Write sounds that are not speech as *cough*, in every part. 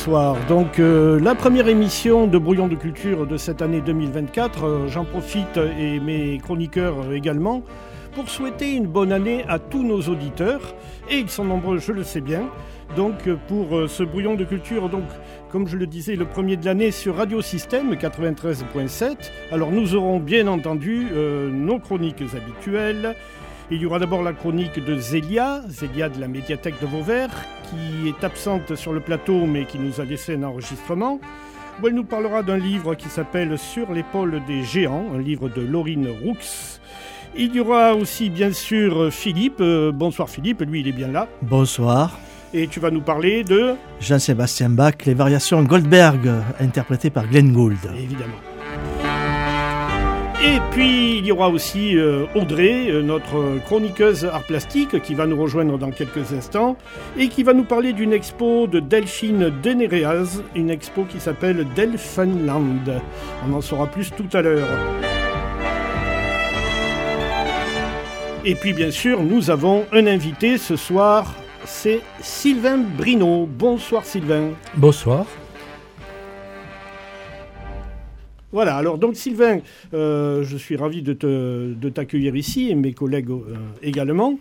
Bonsoir. Donc euh, la première émission de Brouillon de Culture de cette année 2024. Euh, J'en profite et mes chroniqueurs également pour souhaiter une bonne année à tous nos auditeurs. Et ils sont nombreux, je le sais bien. Donc euh, pour ce Brouillon de Culture, donc comme je le disais, le premier de l'année sur Radio Système 93.7. Alors nous aurons bien entendu nos chroniques habituelles. Il y aura d'abord la chronique de Zélia, Zélia de la médiathèque de Vauvert, qui est absente sur le plateau mais qui nous a laissé un enregistrement, où elle nous parlera d'un livre qui s'appelle Sur l'épaule des géants, un livre de Laurine Roux. Il y aura aussi bien sûr Philippe. Euh, bonsoir Philippe, lui il est bien là. Bonsoir. Et tu vas nous parler de... Jean-Sébastien Bach, les variations Goldberg, interprétées par Glenn Gould. Évidemment. Et puis il y aura aussi euh, Audrey, euh, notre chroniqueuse art plastique, qui va nous rejoindre dans quelques instants et qui va nous parler d'une expo de Delphine Denereaz, une expo qui s'appelle Delphinland. On en saura plus tout à l'heure. Et puis bien sûr, nous avons un invité ce soir, c'est Sylvain Brino. Bonsoir Sylvain. Bonsoir. Voilà, alors donc Sylvain, euh, je suis ravi de, te, de t'accueillir ici et mes collègues euh, également.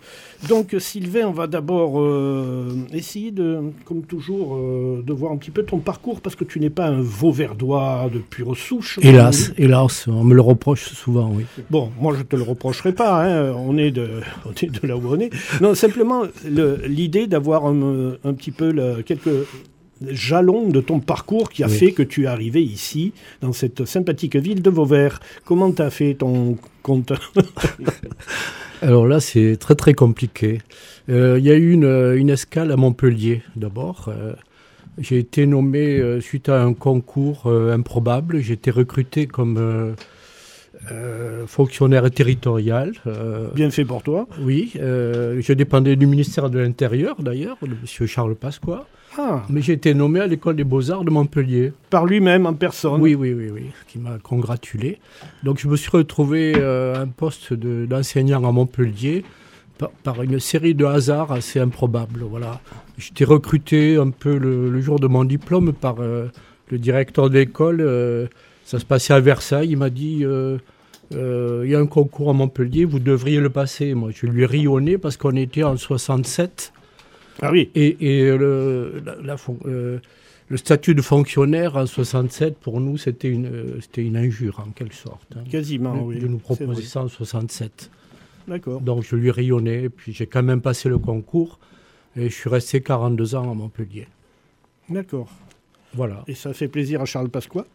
Donc Sylvain, on va d'abord euh, essayer de, comme toujours, de voir un petit peu ton parcours parce que tu n'es pas un Vauverdois de pure souche. Hélas, hélas, on me le reproche souvent, oui. Bon, moi je te le reprocherai pas, hein, on, est de, *laughs* on est de là où on est. Non, simplement le- l'idée d'avoir un, un petit peu quelques jalons de ton parcours qui a Oui. fait que tu es arrivé ici, dans cette sympathique ville de Vauvert. Comment t'as fait ton compte *laughs* Alors là, c'est très très compliqué. Euh, Il y a eu une, une escale à Montpellier d'abord. Euh, j'ai été nommé euh, suite à un concours euh, improbable. J'ai été recruté comme euh, euh, fonctionnaire territorial. Euh, Bien fait pour toi. oui, euh, je dépendais du ministère de l'Intérieur d'ailleurs, de M. Charles Pasqua. Ah, Mais j'ai été nommé à l'école des beaux-arts de Montpellier. par lui-même, en personne. Oui, oui, oui, oui, qui m'a congratulé. Donc je me suis retrouvé euh, à un poste de- d'enseignant à Montpellier par, par une série de hasards assez improbables. Voilà. J'étais recruté un peu le, le jour de mon diplôme par euh, le directeur de l'école. euh, ça se passait à Versailles. Il m'a dit euh, euh, il y a un concours à Montpellier, vous devriez le passer. Moi, je lui ai rionné parce qu'on était en 67. Ah oui. Et, et le, la- la fon- euh, le statut de fonctionnaire en 67, pour nous, c'était une, euh, c'était une injure, en quelque sorte. hein, Quasiment, de- oui. de nous proposer ça en 67. D'accord. Donc je lui ai rayonné, et puis j'ai quand même passé le concours, et je suis resté 42 ans à Montpellier. D'accord. Voilà. Et ça fait plaisir à Charles Pasqua?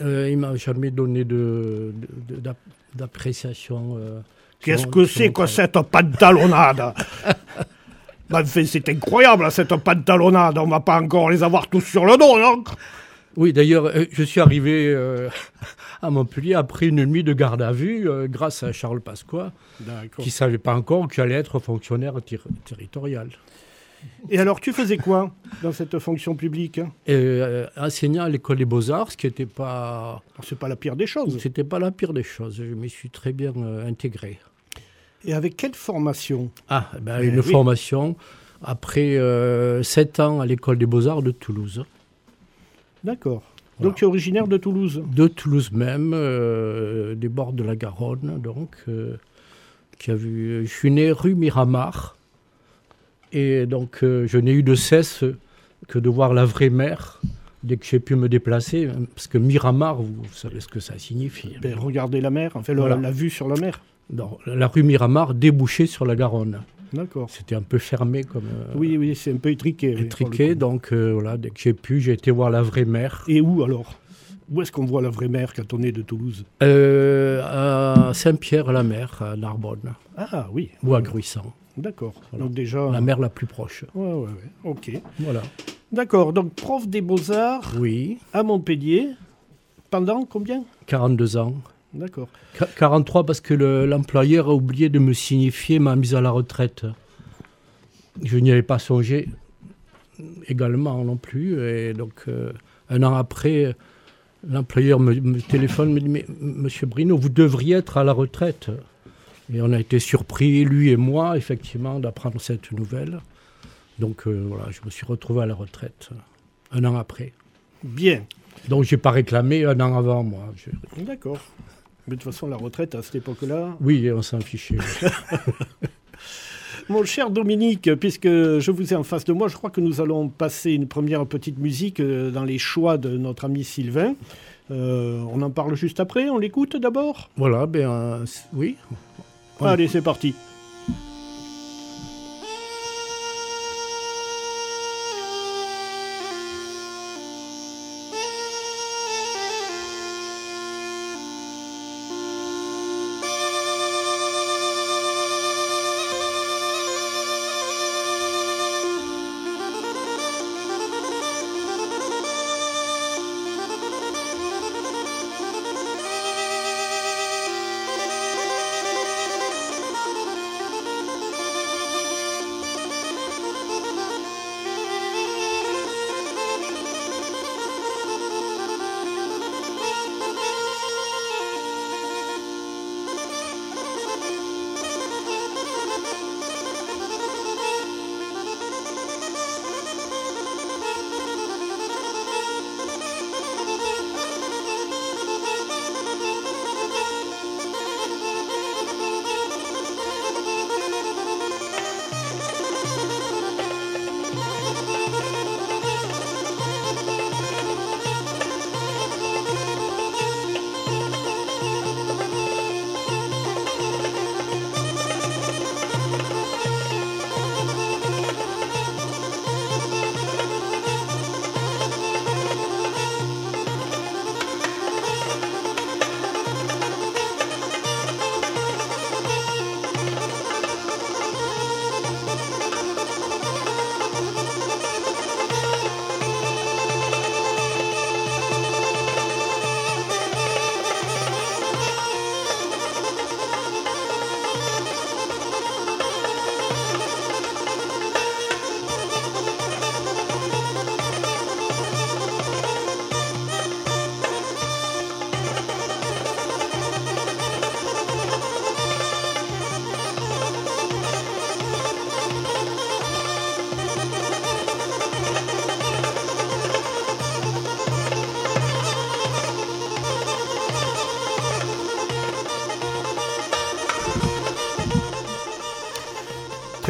Euh, il m'a jamais donné de, de- de- d'app- d'appréciation. euh, Qu'est-ce que c'est que cette pantalonnade? *laughs* Ben, fait, C'est incroyable, cette pantalonnade. On va pas encore les avoir tous sur le dos, non? Oui, d'ailleurs, euh, je suis arrivé euh, *laughs* à Montpellier après une nuit de garde à vue, euh, grâce à Charles Pasqua. Qui ne savait pas encore que j'allais être fonctionnaire ter- territorial. Et alors, tu faisais quoi dans cette fonction publique hein? Euh, enseignant à l'école des beaux-arts, ce qui n'était pas, C'est pas la pire des choses. c'était pas la pire des choses. Je m'y suis très bien euh, intégré. Et avec quelle formation Ah, ben, Eh une oui. formation après euh, sept ans à l'école des beaux-arts de Toulouse. D'accord. Voilà. Donc, tu es originaire de Toulouse De Toulouse même, euh, des bords de la Garonne, donc, euh, qui a vu, je suis né rue Miramar, et donc euh, je n'ai eu de cesse que de voir la vraie mer dès que j'ai pu me déplacer, parce que Miramar, vous, vous savez ce que ça signifie. ben, Regarder la mer, enfin, Voilà. la vue sur la mer. La rue Miramar débouchait sur la Garonne. D'accord. C'était un peu fermé comme euh, Oui, oui, c'est un peu étriqué. étriqué, donc euh, voilà, dès que j'ai pu, j'ai été voir la vraie mer. Et où alors? Où est-ce qu'on voit la vraie mer quand on est de Toulouse? Euh, à Saint-Pierre-la-Mer, à Narbonne, Ah oui, ou à Gruissant. d'accord. Voilà. Donc déjà... La mer la plus proche. Ouais, ouais, ouais. Ok. Voilà. D'accord. Donc, prof des beaux-arts Oui, à Montpellier. Pendant combien? 42 ans. D'accord. Qu- 43 parce que le- l'employeur a oublié de me signifier ma mise à la retraite. Je n'y avais pas songé également non plus. Et donc, euh, un an après, l'employeur me, me téléphone, me dit Mais monsieur Brino, vous devriez être à la retraite. Et on a été surpris, lui et moi, effectivement, d'apprendre cette nouvelle. Donc euh, voilà, je me suis retrouvé à la retraite. un an après. Bien. Donc j'ai pas réclamé un an avant, moi. D'accord. Mais de toute façon, la retraite à cette époque-là. Oui, on s'en fichait. *laughs* Mon cher Dominique, puisque je vous ai en face de moi, je crois que nous allons passer une première petite musique euh, dans les choix de notre ami Sylvain. Euh, on en parle juste après, on l'écoute d'abord? Voilà, ben euh, oui. Allez, c'est parti.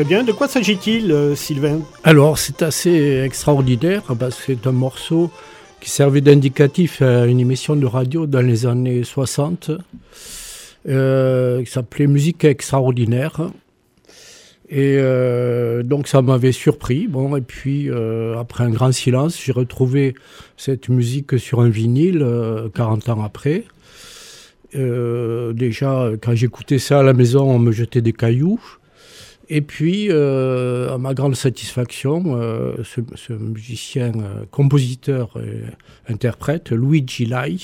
De quoi s'agit-il, euh, Sylvain? Alors, c'est assez extraordinaire que c'est un morceau qui servait d'indicatif à une émission de radio dans les années 60, euh, qui s'appelait Musique extraordinaire. Et euh, donc ça m'avait surpris. Bon, et puis après un grand silence, j'ai retrouvé cette musique sur un vinyle 40 ans après. déjà, quand j'écoutais ça à la maison, on me jetait des cailloux. Et puis, euh, à ma grande satisfaction, euh, ce, musicien, euh, compositeur et interprète, Luigi Lai,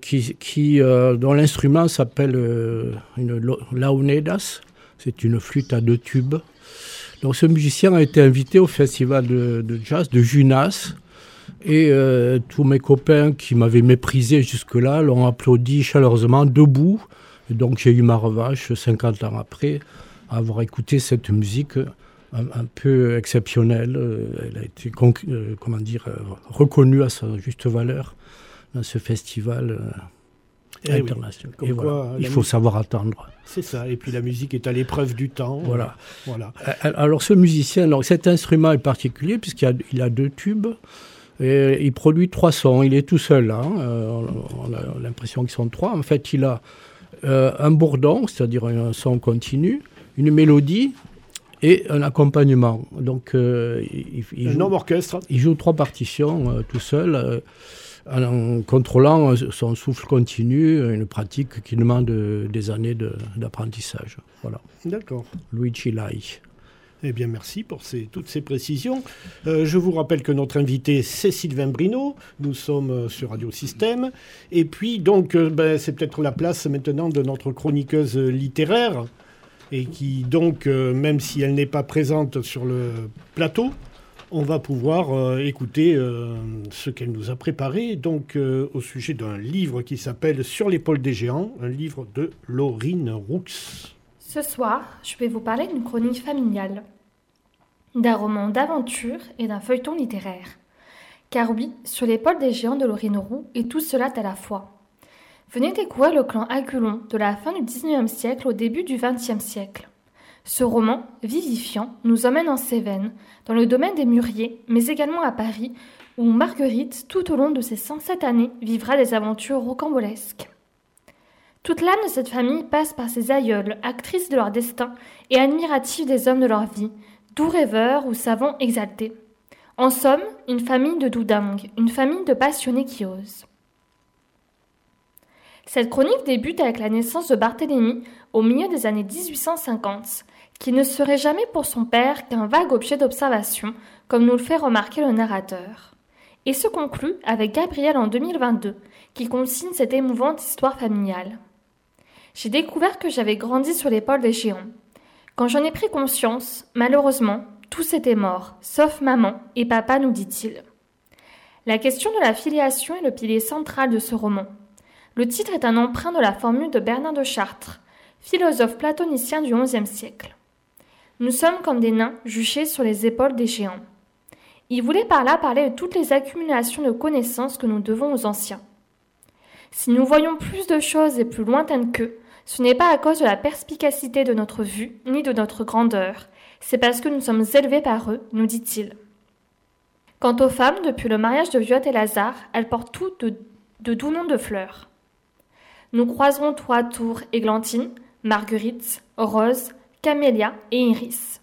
qui, qui dont l'instrument s'appelle une launedas, c'est une flûte à deux tubes. Donc ce musicien a été invité au festival de, de jazz de Junas, et tous mes copains qui m'avaient méprisé jusque-là l'ont applaudi chaleureusement debout. Et donc j'ai eu ma revanche 50 ans après avoir écouté cette musique un, peu exceptionnelle. Euh, elle a été, euh, comment dire, euh, reconnue à sa juste valeur dans ce festival eh international. il faut savoir attendre. C'est ça. Et puis la musique est à l'épreuve du temps. Voilà. voilà. Alors ce musicien, alors cet instrument est particulier puisqu'il a, il a deux tubes. Et il produit trois sons. Il est tout seul. Hein. on a l'impression qu'ils sont trois. En fait, il a un bourdon, c'est-à-dire un son continu, une mélodie et un accompagnement. Donc, euh, il, joue, orchestre. Il joue trois partitions euh, tout seul, euh, en contrôlant son souffle continu, une pratique qui demande des années d'apprentissage. voilà. D'accord. Luigi Lai. Eh bien, merci pour toutes ces précisions. je vous rappelle que notre invité, c'est Sylvain Brino. Nous sommes sur Radio Système. Et puis, donc, ben, c'est peut-être la place maintenant de notre chroniqueuse littéraire et qui donc, euh, même si elle n'est pas présente sur le plateau, on va pouvoir euh, écouter euh, ce qu'elle nous a préparé donc au sujet d'un livre qui s'appelle Sur l'épaule des géants, un livre de Laurine Roux. Ce soir, je vais vous parler d'une chronique familiale, d'un roman d'aventure et d'un feuilleton littéraire. Car oui, sur l'épaule des géants de l'Orinourou, et tout cela à la fois. Venez découvrir le clan Agulon de la fin du XIXe siècle au début du XXe siècle. Ce roman, vivifiant, nous emmène en Cévennes, dans le domaine des mûriers, mais également à Paris, où Marguerite, tout au long de ses 107 années, vivra des aventures rocambolesques. Toute l'âme de cette famille passe par ses aïeules, actrices de leur destin et admiratives des hommes de leur vie, doux rêveurs ou savants exaltés. En somme, une famille de doudingues, une famille de passionnés qui osent. Cette chronique débute avec la naissance de Barthélemy au milieu des années 1850, qui ne serait jamais pour son père qu'un vague objet d'observation, comme nous le fait remarquer le narrateur. Et se conclut avec Gabriel en 2022, qui consigne cette émouvante histoire familiale j'ai découvert que j'avais grandi sur l'épaule des géants. Quand j'en ai pris conscience, malheureusement, tous étaient morts, sauf maman et papa, nous dit-il. La question de la filiation est le pilier central de ce roman. Le titre est un emprunt de la formule de Bernard de Chartres, philosophe platonicien du XIe siècle. Nous sommes comme des nains juchés sur les épaules des géants. Il voulait par là parler de toutes les accumulations de connaissances que nous devons aux anciens. Si nous voyons plus de choses et plus lointaines qu'eux, ce n'est pas à cause de la perspicacité de notre vue, ni de notre grandeur, c'est parce que nous sommes élevés par eux, nous dit-il. Quant aux femmes, depuis le mariage de Violette et Lazare, elles portent toutes de, doux noms de fleurs. Nous croiserons tour à tour Églantine, Marguerite, Rose, Camélia et Iris.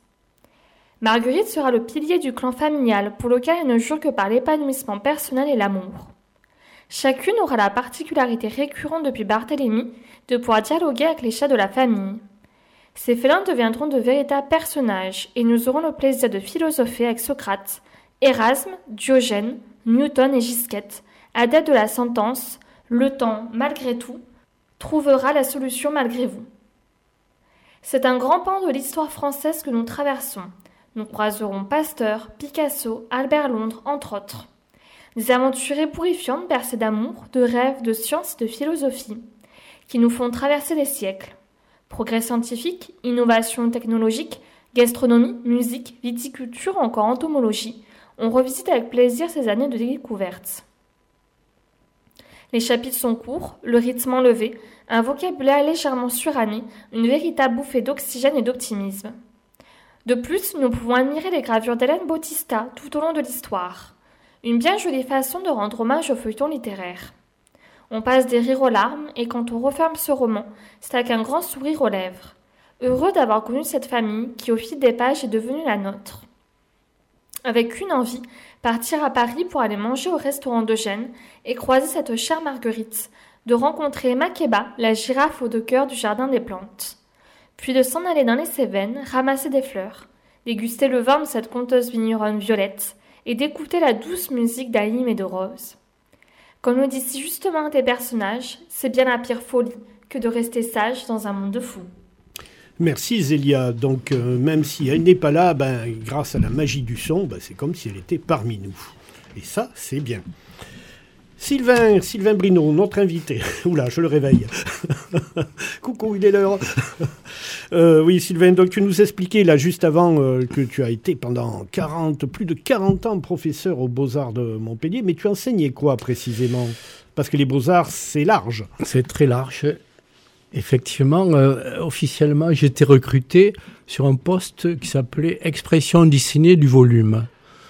Marguerite sera le pilier du clan familial pour lequel elle ne jure que par l'épanouissement personnel et l'amour. Chacune aura la particularité récurrente depuis Barthélemy de pouvoir dialoguer avec les chats de la famille. Ces félins deviendront de véritables personnages et nous aurons le plaisir de philosopher avec Socrate, Erasme, Diogène, Newton et Gisquette, adeptes de la sentence Le temps, malgré tout, trouvera la solution malgré vous. C'est un grand pan de l'histoire française que nous traversons. Nous croiserons Pasteur, Picasso, Albert Londres, entre autres. Des aventures ébouriffiantes percées d'amour, de rêves, de science et de philosophie qui nous font traverser les siècles. Progrès scientifique, innovation technologique, gastronomie, musique, viticulture encore entomologie, on revisite avec plaisir ces années de découverte. Les chapitres sont courts, le rythme enlevé, un vocabulaire légèrement suranné, une véritable bouffée d'oxygène et d'optimisme. De plus, nous pouvons admirer les gravures d'Hélène Bautista tout au long de l'histoire. Une bien jolie façon de rendre hommage au feuilleton littéraire. On passe des rires aux larmes, et quand on referme ce roman, c'est avec un grand sourire aux lèvres. Heureux d'avoir connu cette famille qui, au fil des pages, est devenue la nôtre. Avec une envie, partir à Paris pour aller manger au restaurant d'Eugène et croiser cette chère Marguerite, de rencontrer Makeba, la girafe au de cœur du jardin des plantes. Puis de s'en aller dans les Cévennes, ramasser des fleurs, déguster le vin de cette conteuse vigneronne violette, et d'écouter la douce musique d'Aïm et de Rose. Comme le dit si justement des personnages, c'est bien la pire folie que de rester sage dans un monde de fous. Merci Zélia. Donc euh, même si elle n'est pas là, ben, grâce à la magie du son, ben, c'est comme si elle était parmi nous. Et ça, c'est bien. Sylvain, Sylvain Brino, notre invité. *laughs* Oula, je le réveille. *laughs* Coucou, il est l'heure. *laughs* Oui, Sylvain, donc tu nous expliquais là juste avant euh, que tu as été pendant 40, plus de 40 ans professeur aux Beaux-Arts de Montpellier, mais tu enseignais quoi précisément? Parce que les Beaux-Arts, c'est large. C'est très large. Effectivement, euh, officiellement, j'étais recruté sur un poste qui s'appelait Expression dessinée du volume.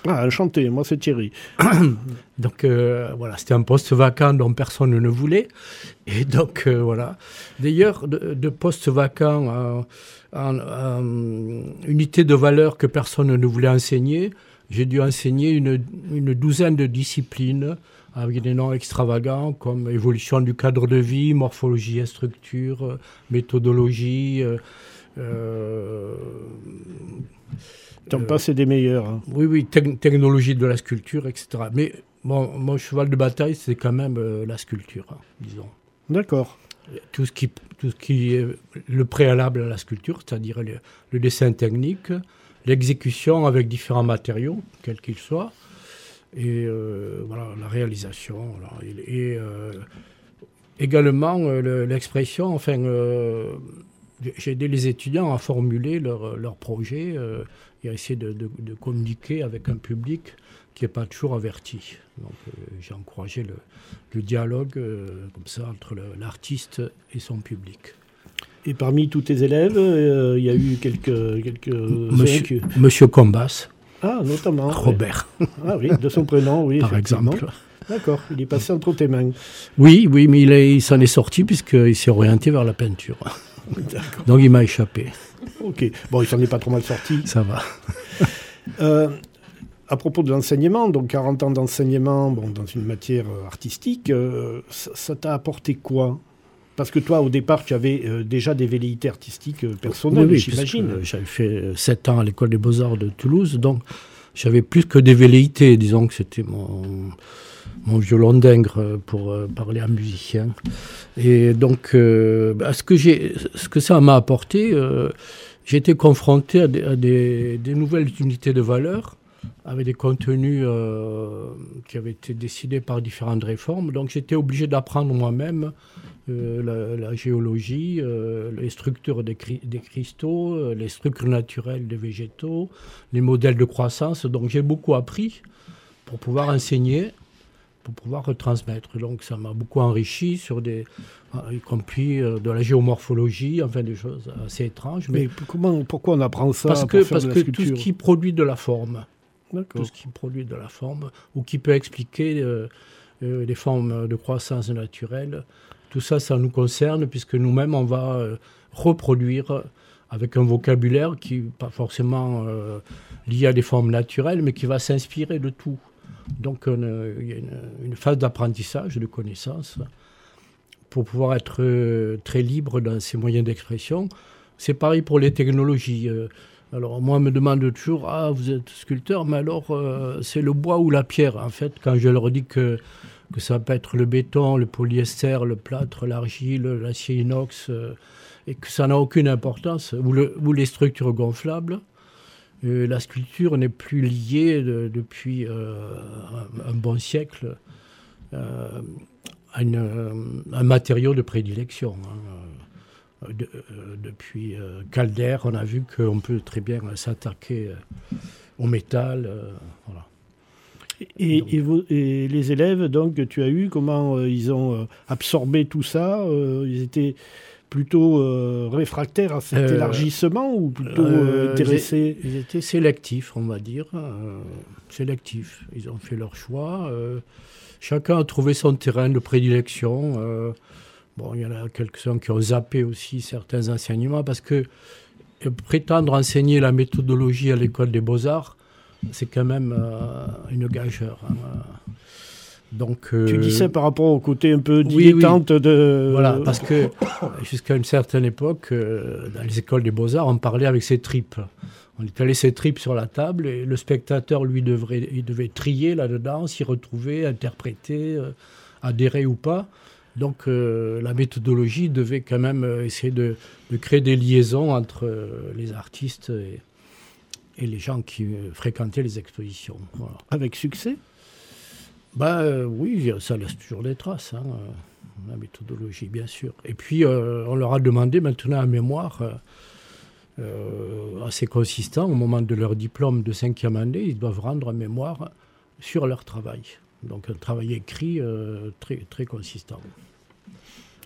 Ah, enchanté, moi c'est Thierry. *coughs* donc euh, voilà, c'était un poste vacant dont personne ne voulait. Et donc euh, voilà. D'ailleurs, de, de poste vacant en, unité de valeur que personne ne voulait enseigner, j'ai dû enseigner une, une, douzaine de disciplines avec des noms extravagants comme évolution du cadre de vie, morphologie et structure, méthodologie. Euh, T'en euh, passes des meilleurs. Hein. Oui, oui, technologie de la sculpture, etc. Mais mon cheval de bataille, c'est quand même euh, la sculpture, hein, disons. D'accord. Tout ce, qui, tout ce qui est le préalable à la sculpture, c'est-à-dire le, dessin technique, l'exécution avec différents matériaux, quels qu'ils soient, et euh, voilà, la réalisation. et également l'expression, enfin j'ai aidé les étudiants à formuler leurs leur projets et à essayer de, communiquer avec un public qui n'est pas toujours averti. Donc j'ai encouragé le, le dialogue comme ça entre l'artiste et son public. Et parmi tous tes élèves, il y a eu quelques... quelques Monsieur, Monsieur Combas. Ah, notamment. Robert. Ah oui, de son prénom, oui. Par exemple. D'accord, il est passé entre tes mains. Oui, oui, mais il, il s'en est sorti puisqu'il s'est orienté vers la peinture. Donc il m'a échappé. Ok, bon, il s'en est pas trop mal sorti. Ça va. Euh, à propos de l'enseignement, donc 40 ans d'enseignement bon, dans une matière artistique, euh, ça t'a apporté quoi? Parce que toi, au départ, tu avais euh, déjà des velléités artistiques personnelles, oui, j'imagine. J'avais fait 7 ans à l'école des beaux-arts de Toulouse, donc j'avais plus que des velléités. Disons que c'était mon, mon violon d'ingre pour euh, parler à musicien. Et donc, euh, bah, ce, que ce que ça m'a apporté, euh, j'ai été confronté à, des, nouvelles unités de valeur avec des contenus qui avaient été décidés par différentes réformes. Donc j'étais obligé d'apprendre moi-même la, géologie, les structures des, des, cristaux, les structures naturelles des végétaux, les modèles de croissance. Donc j'ai beaucoup appris pour pouvoir enseigner pour pouvoir retransmettre. Donc ça m'a beaucoup enrichi sur des, y compris euh, de la géomorphologie, enfin des choses assez étranges. Mais, comment, pourquoi on apprend ça Parce que, parce que tout ce qui produit de la forme, tout ce qui produit de la forme, ou qui peut expliquer euh, euh, les formes de croissance naturelle, tout ça, ça nous concerne puisque nous-mêmes, on va reproduire avec un vocabulaire qui n'est pas forcément lié à des formes naturelles, mais qui va s'inspirer de tout. Donc il y a une, phase d'apprentissage, de connaissance, pour pouvoir être euh, très libre dans ses moyens d'expression. C'est pareil pour les technologies. Euh. alors moi, on me demande toujours, ah, vous êtes sculpteur, mais alors euh, c'est le bois ou la pierre En fait, quand je leur dis que, que ça peut être le béton, le polyester, le plâtre, l'argile, l'acier inox, et que ça n'a aucune importance, ou, les structures gonflables, euh, la sculpture n'est plus liée depuis euh, un, bon siècle euh, à, un matériau de prédilection. Hein. depuis Calder, on a vu qu'on peut très bien s'attaquer au métal. Et, et, les élèves donc, que tu as eus, comment ils ont absorbé tout ça Ils étaient plutôt euh, réfractaires à cet euh, élargissement ou plutôt euh, intéressés ils, étaient sélectifs, on va dire. sélectifs. Ils ont fait leur choix. chacun a trouvé son terrain de prédilection. bon, il y en a quelques-uns qui ont zappé aussi certains enseignements parce que prétendre enseigner la méthodologie à l'école des beaux-arts, c'est quand même une gageure. Hein. Donc, euh, tu dis ça par rapport au côté un peu dilettante de... Voilà, parce que *coughs* jusqu'à une certaine époque, euh, dans les écoles des beaux-arts, on parlait avec ses tripes. On étalait ses tripes sur la table et le spectateur, lui, devrait, il devait trier là-dedans, s'y retrouver, interpréter, euh, adhérer ou pas. Donc la méthodologie devait quand même essayer de, créer des liaisons entre les artistes et, et, les gens qui fréquentaient les expositions. Avec succès? Ben oui, ça laisse toujours des traces, hein, euh, la méthodologie, bien sûr. Et puis, euh, on leur a demandé maintenant un mémoire assez consistant. Au moment de leur diplôme de cinquième année, ils doivent rendre un mémoire sur leur travail. Donc, un travail écrit très, très consistant.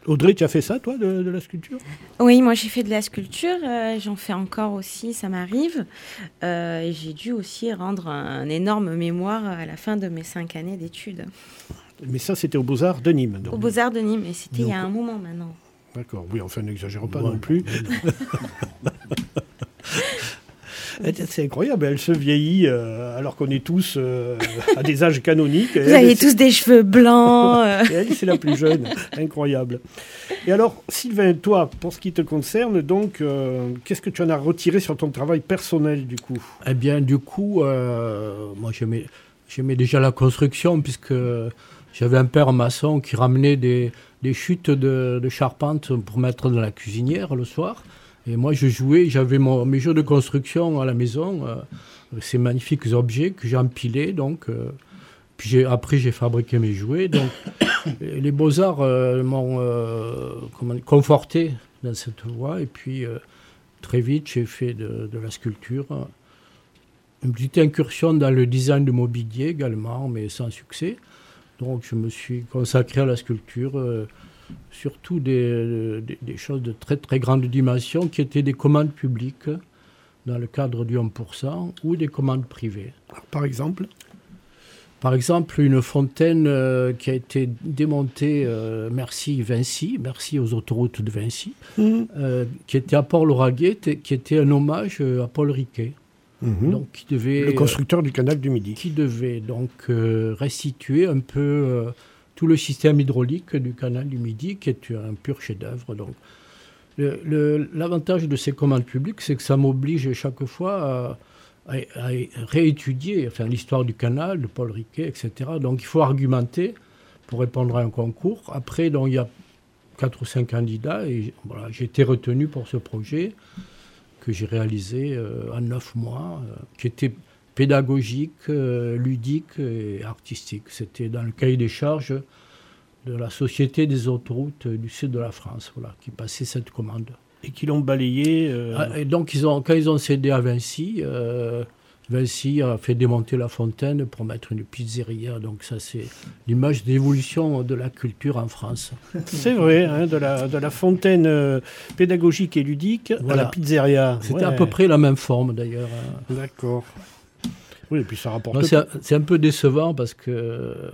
Audrey, tu as fait ça, toi, de, la sculpture? Oui, moi j'ai fait de la sculpture. Euh, j'en fais encore aussi, ça m'arrive. Euh, j'ai dû aussi rendre un, énorme mémoire à la fin de mes cinq années d'études. Mais ça, c'était aux Beaux-Arts de Nîmes. Aux Beaux-Arts de Nîmes, et c'était il y a un moment maintenant. D'accord, oui, enfin, n'exagérons pas non plus. *laughs* C'est incroyable, elle se vieillit euh, alors qu'on est tous euh, à des âges canoniques. Vous avez tous des cheveux blancs. Euh. et elle, c'est la plus jeune. Incroyable. Et alors, Sylvain, toi, pour ce qui te concerne, donc, qu'est-ce que tu en as retiré sur ton travail personnel, du coup? Eh bien, du coup, moi, j'aimais déjà la construction, puisque j'avais un père maçon qui ramenait des, chutes de, de charpente pour mettre dans la cuisinière le soir. Et moi, je jouais, j'avais mes jeux de construction à la maison, euh, ces magnifiques objets que j'ai empilés. Donc, euh, puis après, j'ai fabriqué mes jouets. Donc, *coughs* les beaux-arts euh, m'ont conforté dans cette voie. Et puis, euh, très vite, j'ai fait de, la sculpture. Une petite incursion dans le design de mobilier également, mais sans succès. Donc, je me suis consacré à la sculpture, euh, surtout des, des, choses de très très grande dimension qui étaient des commandes publiques dans le cadre du 1% ou des commandes privées. Par exemple par exemple, une fontaine euh, qui a été démontée, euh, merci Vinci, merci aux autoroutes de Vinci, mhm. euh, qui était à Port-Lauragais, qui était un hommage à Paul Riquet. Donc, qui devait, le constructeur du canal du Midi. Qui devait donc restituer un peu tout le système hydraulique du canal du Midi, qui est un pur chef-d'œuvre. Donc, l'avantage de ces commandes publiques, c'est que ça m'oblige chaque fois à à, réétudier enfin, l'histoire du canal, de Paul Riquet, etc. Donc il faut argumenter pour répondre à un concours. Après, donc, il y a quatre ou cinq candidats et voilà, j'ai été retenu pour ce projet que j'ai réalisé euh, en neuf mois, euh, qui était pédagogique, euh, ludique et artistique. C'était dans le cahier des charges de la Société des autoroutes du sud de la France, voilà, qui passait cette commande et qui l'ont balayé. Euh, ah, et donc, ils ont, quand ils ont cédé à Vinci, euh, Vinci a fait démonter la fontaine pour mettre une pizzeria. Donc, ça, c'est l'image d'évolution de la culture en France. C'est vrai, hein, de, la, de la fontaine euh, pédagogique et ludique à la pizzeria. C'était à peu près la même forme, d'ailleurs. Hein. D'accord. Oui, et puis ça rapporte. C'est un peu décevant parce que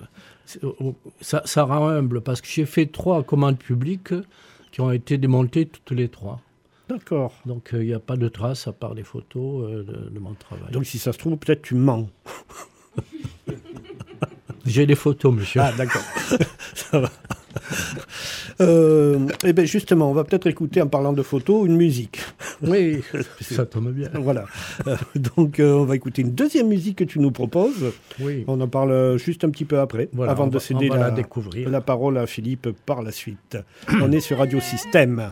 ça, ça rend humble, parce que j'ai fait trois commandes publiques qui ont été démontés toutes les trois. D'accord. Donc il n'y a pas de traces à part des photos euh, de, mon travail. Donc si ça se trouve, peut-être tu mens. J'ai des photos, monsieur. Ah, d'accord. *laughs* ça va. Euh, eh bien, justement, on va peut-être écouter, en parlant de photos, une musique. Oui, ça tombe bien. Voilà. Euh, donc, euh, on va écouter une deuxième musique que tu nous proposes. Oui. On en parle juste un petit peu après, avant de céder la, la, parole à Philippe par la suite. on est sur Radio Système.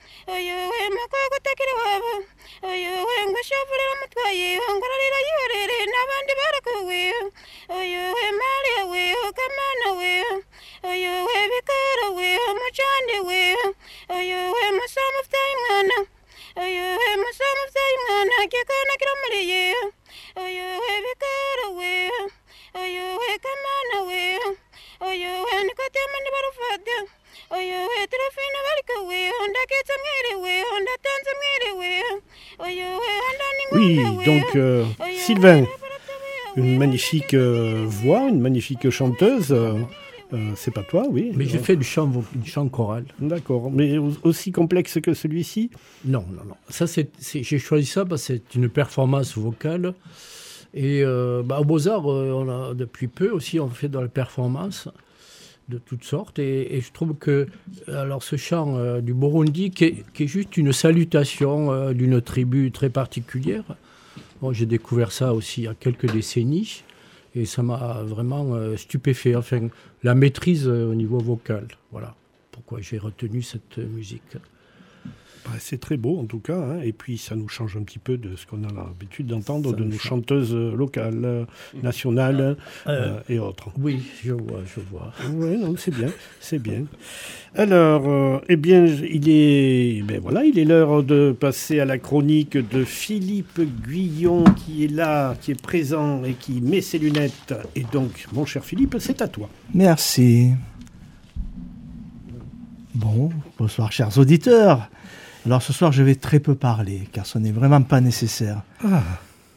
uyu mukobwa utakiri iwabo uyu ngushavure n'umutwayi ngororera yurire n'abandi barakuwe uyu mariya we kamana we uyu bikara we mucandi we uyu musoma ufitaye umwana uyu musoma ufitaye umwana gikona kirumuriye uyu bikara we uyu kamana we uyu nikotema ntibarufate barika we Oui, donc euh, Sylvain, une magnifique euh, voix, une magnifique chanteuse. Euh, c'est pas toi, oui. Mais j'ai fait du chant, du chant choral. D'accord. Mais aussi complexe que celui-ci? Non, non, non. Ça, c'est, j'ai choisi ça parce que c'est une performance vocale. Et euh, bah, au Beaux-Arts, euh, on a, depuis peu aussi, on fait dans la performance de toutes sortes. Et, je trouve que alors ce chant du Burundi, qui est, juste une salutation d'une tribu très particulière, bon, j'ai découvert ça aussi il y a quelques décennies. Et ça m'a vraiment euh, stupéfait. Enfin, la maîtrise euh, au niveau vocal. Voilà pourquoi j'ai retenu cette musique. Bah, c'est très beau en tout cas, hein. et puis ça nous change un petit peu de ce qu'on a l'habitude d'entendre de nos chanteuses euh, locales, nationales et autres. Oui, je vois, je vois. Oui, non, c'est bien, c'est bien. Alors, euh, eh bien, il est, ben voilà, il est l'heure de passer à la chronique de Philippe Guyon qui est là, qui est présent et qui met ses lunettes. Et donc, mon cher Philippe, c'est à toi. Merci. Bon, bonsoir, chers auditeurs. Alors, ce soir, je vais très peu parler, car ce n'est vraiment pas nécessaire. Ah.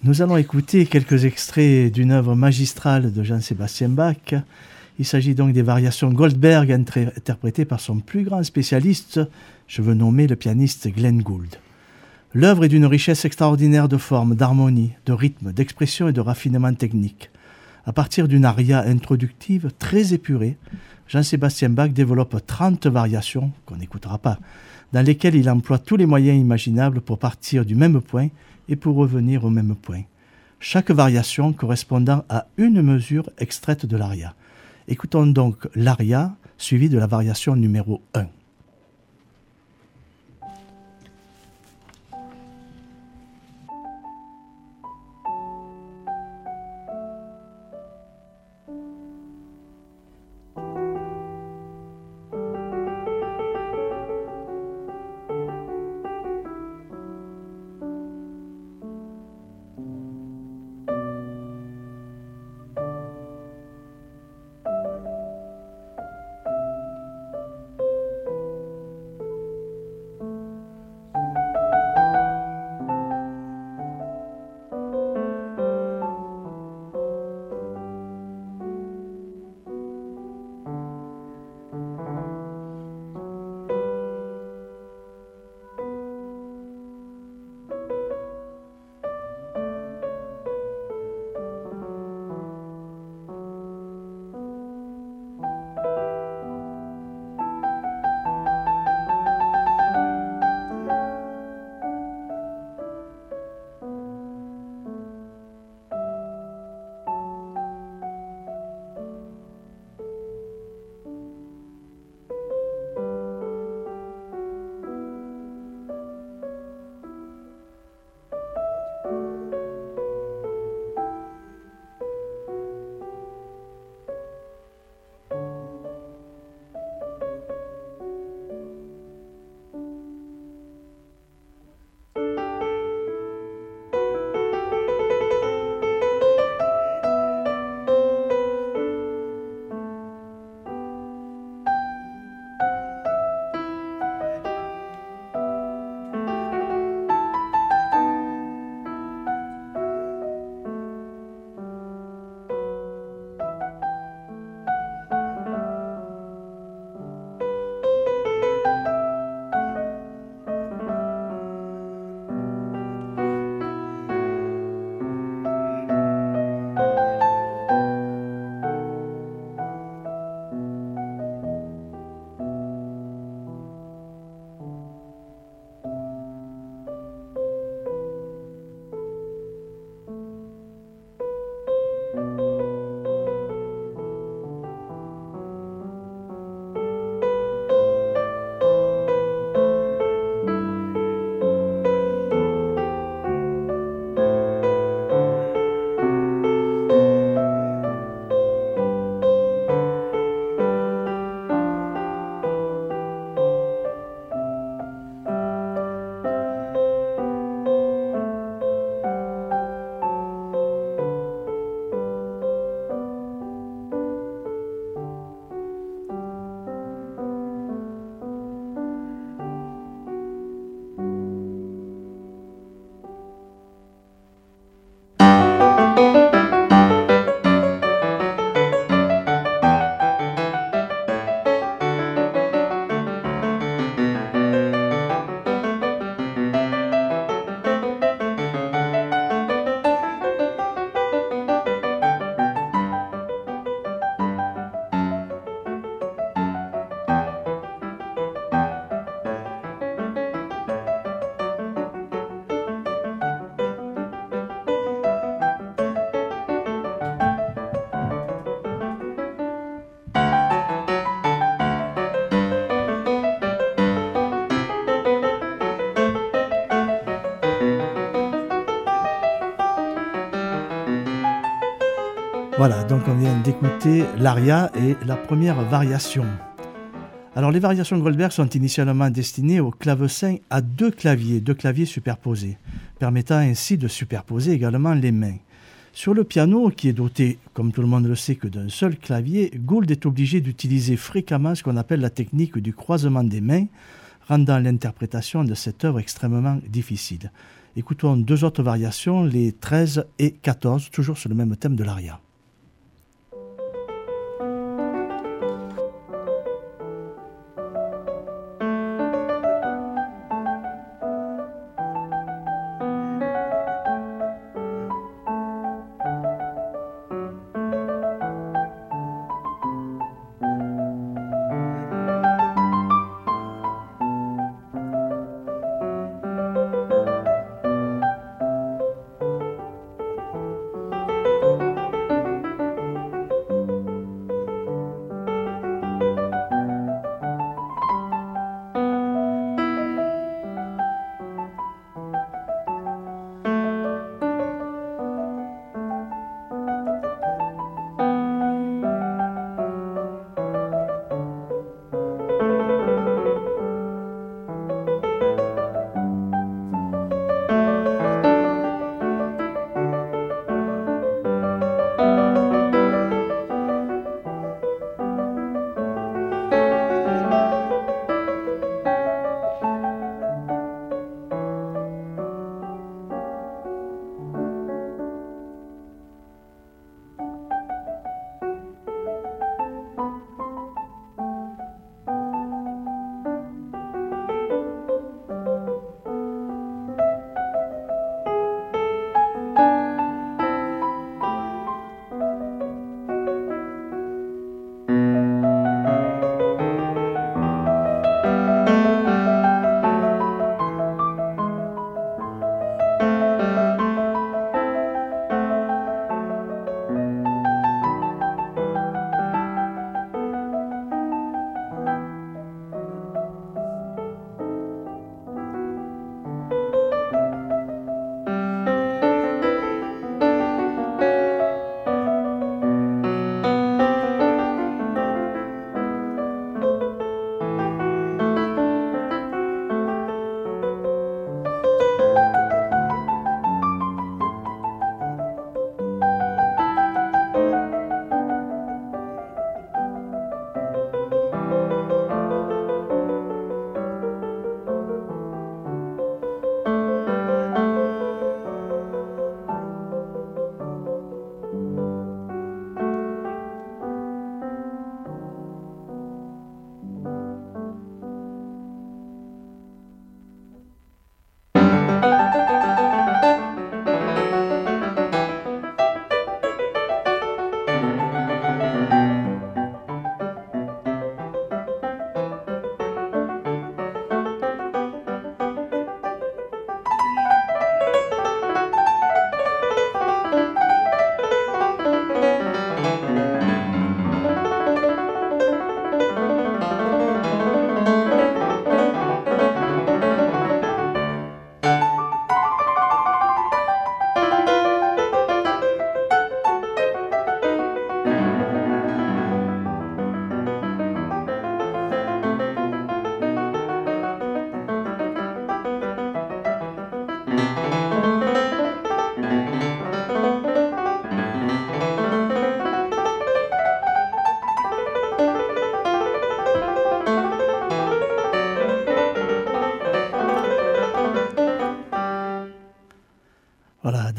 Nous allons écouter quelques extraits d'une œuvre magistrale de Jean-Sébastien Bach il s'agit donc des variations Goldberg interprétées par son plus grand spécialiste, je veux nommer le pianiste Glenn Gould. L'œuvre est d'une richesse extraordinaire de forme, d'harmonie, de rythme, d'expression et de raffinement technique. À partir d'une aria introductive très épurée, Jean-Sébastien Bach développe 30 variations, qu'on n'écoutera pas, dans lesquels il emploie tous les moyens imaginables pour partir du même point et pour revenir au même point. Chaque variation correspondant à une mesure extraite de l'aria. Écoutons donc l'aria suivi de la variation numéro 1. Voilà, donc on vient d'écouter l'aria et la première variation. Alors les variations Goldberg sont initialement destinées au clavecin à deux claviers, deux claviers superposés, permettant ainsi de superposer également les mains. Sur le piano, qui est doté, comme tout le monde le sait, que d'un seul clavier, Gould est obligé d'utiliser fréquemment ce qu'on appelle la technique du croisement des mains, rendant l'interprétation de cette œuvre extrêmement difficile. Écoutons deux autres variations, les 13 et 14, toujours sur le même thème de l'aria.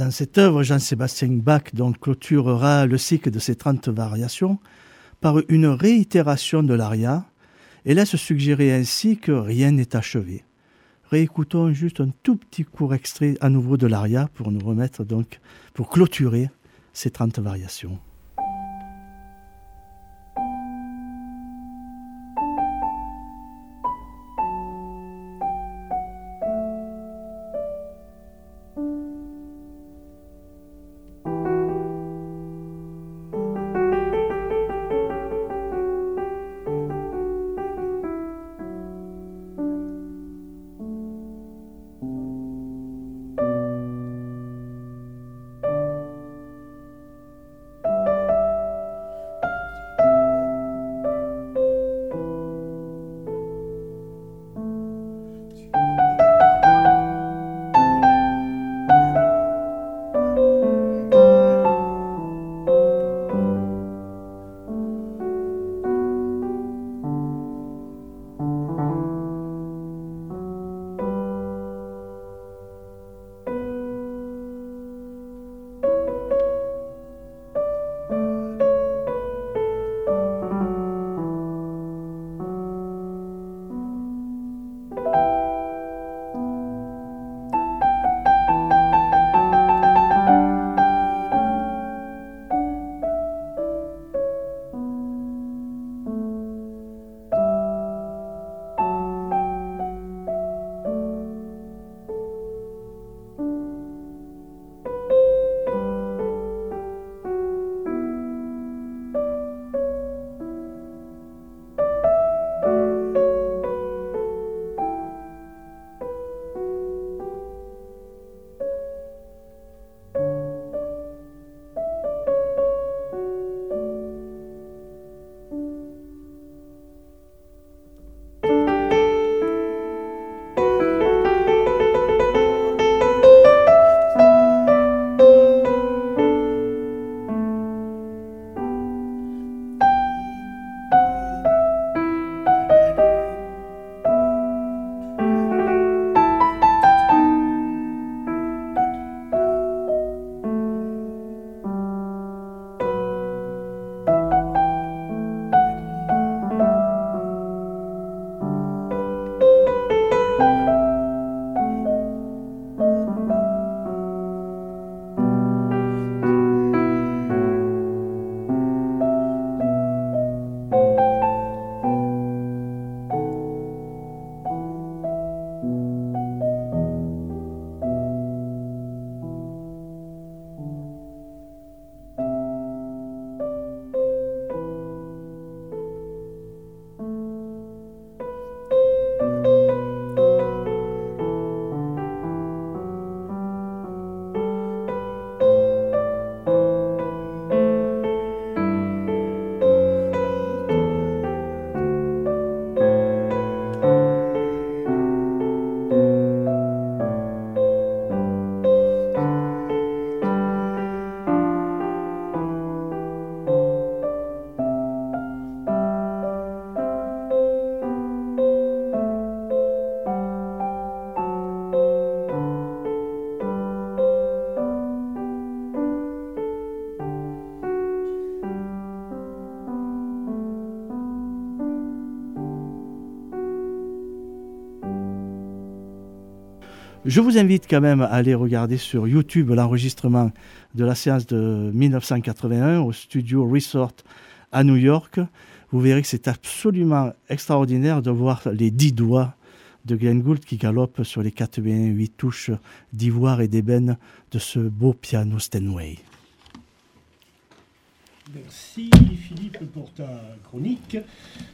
Dans cette œuvre, Jean-Sébastien Bach donc, clôturera le cycle de ses 30 variations par une réitération de l'aria et laisse suggérer ainsi que rien n'est achevé. Réécoutons juste un tout petit court extrait à nouveau de l'aria pour nous remettre donc, pour clôturer ces 30 variations. Je vous invite quand même à aller regarder sur YouTube l'enregistrement de la séance de 1981 au studio Resort à New York. Vous verrez que c'est absolument extraordinaire de voir les dix doigts de Glenn Gould qui galopent sur les 88 touches d'ivoire et d'ébène de ce beau piano Steinway. Merci pour ta chronique.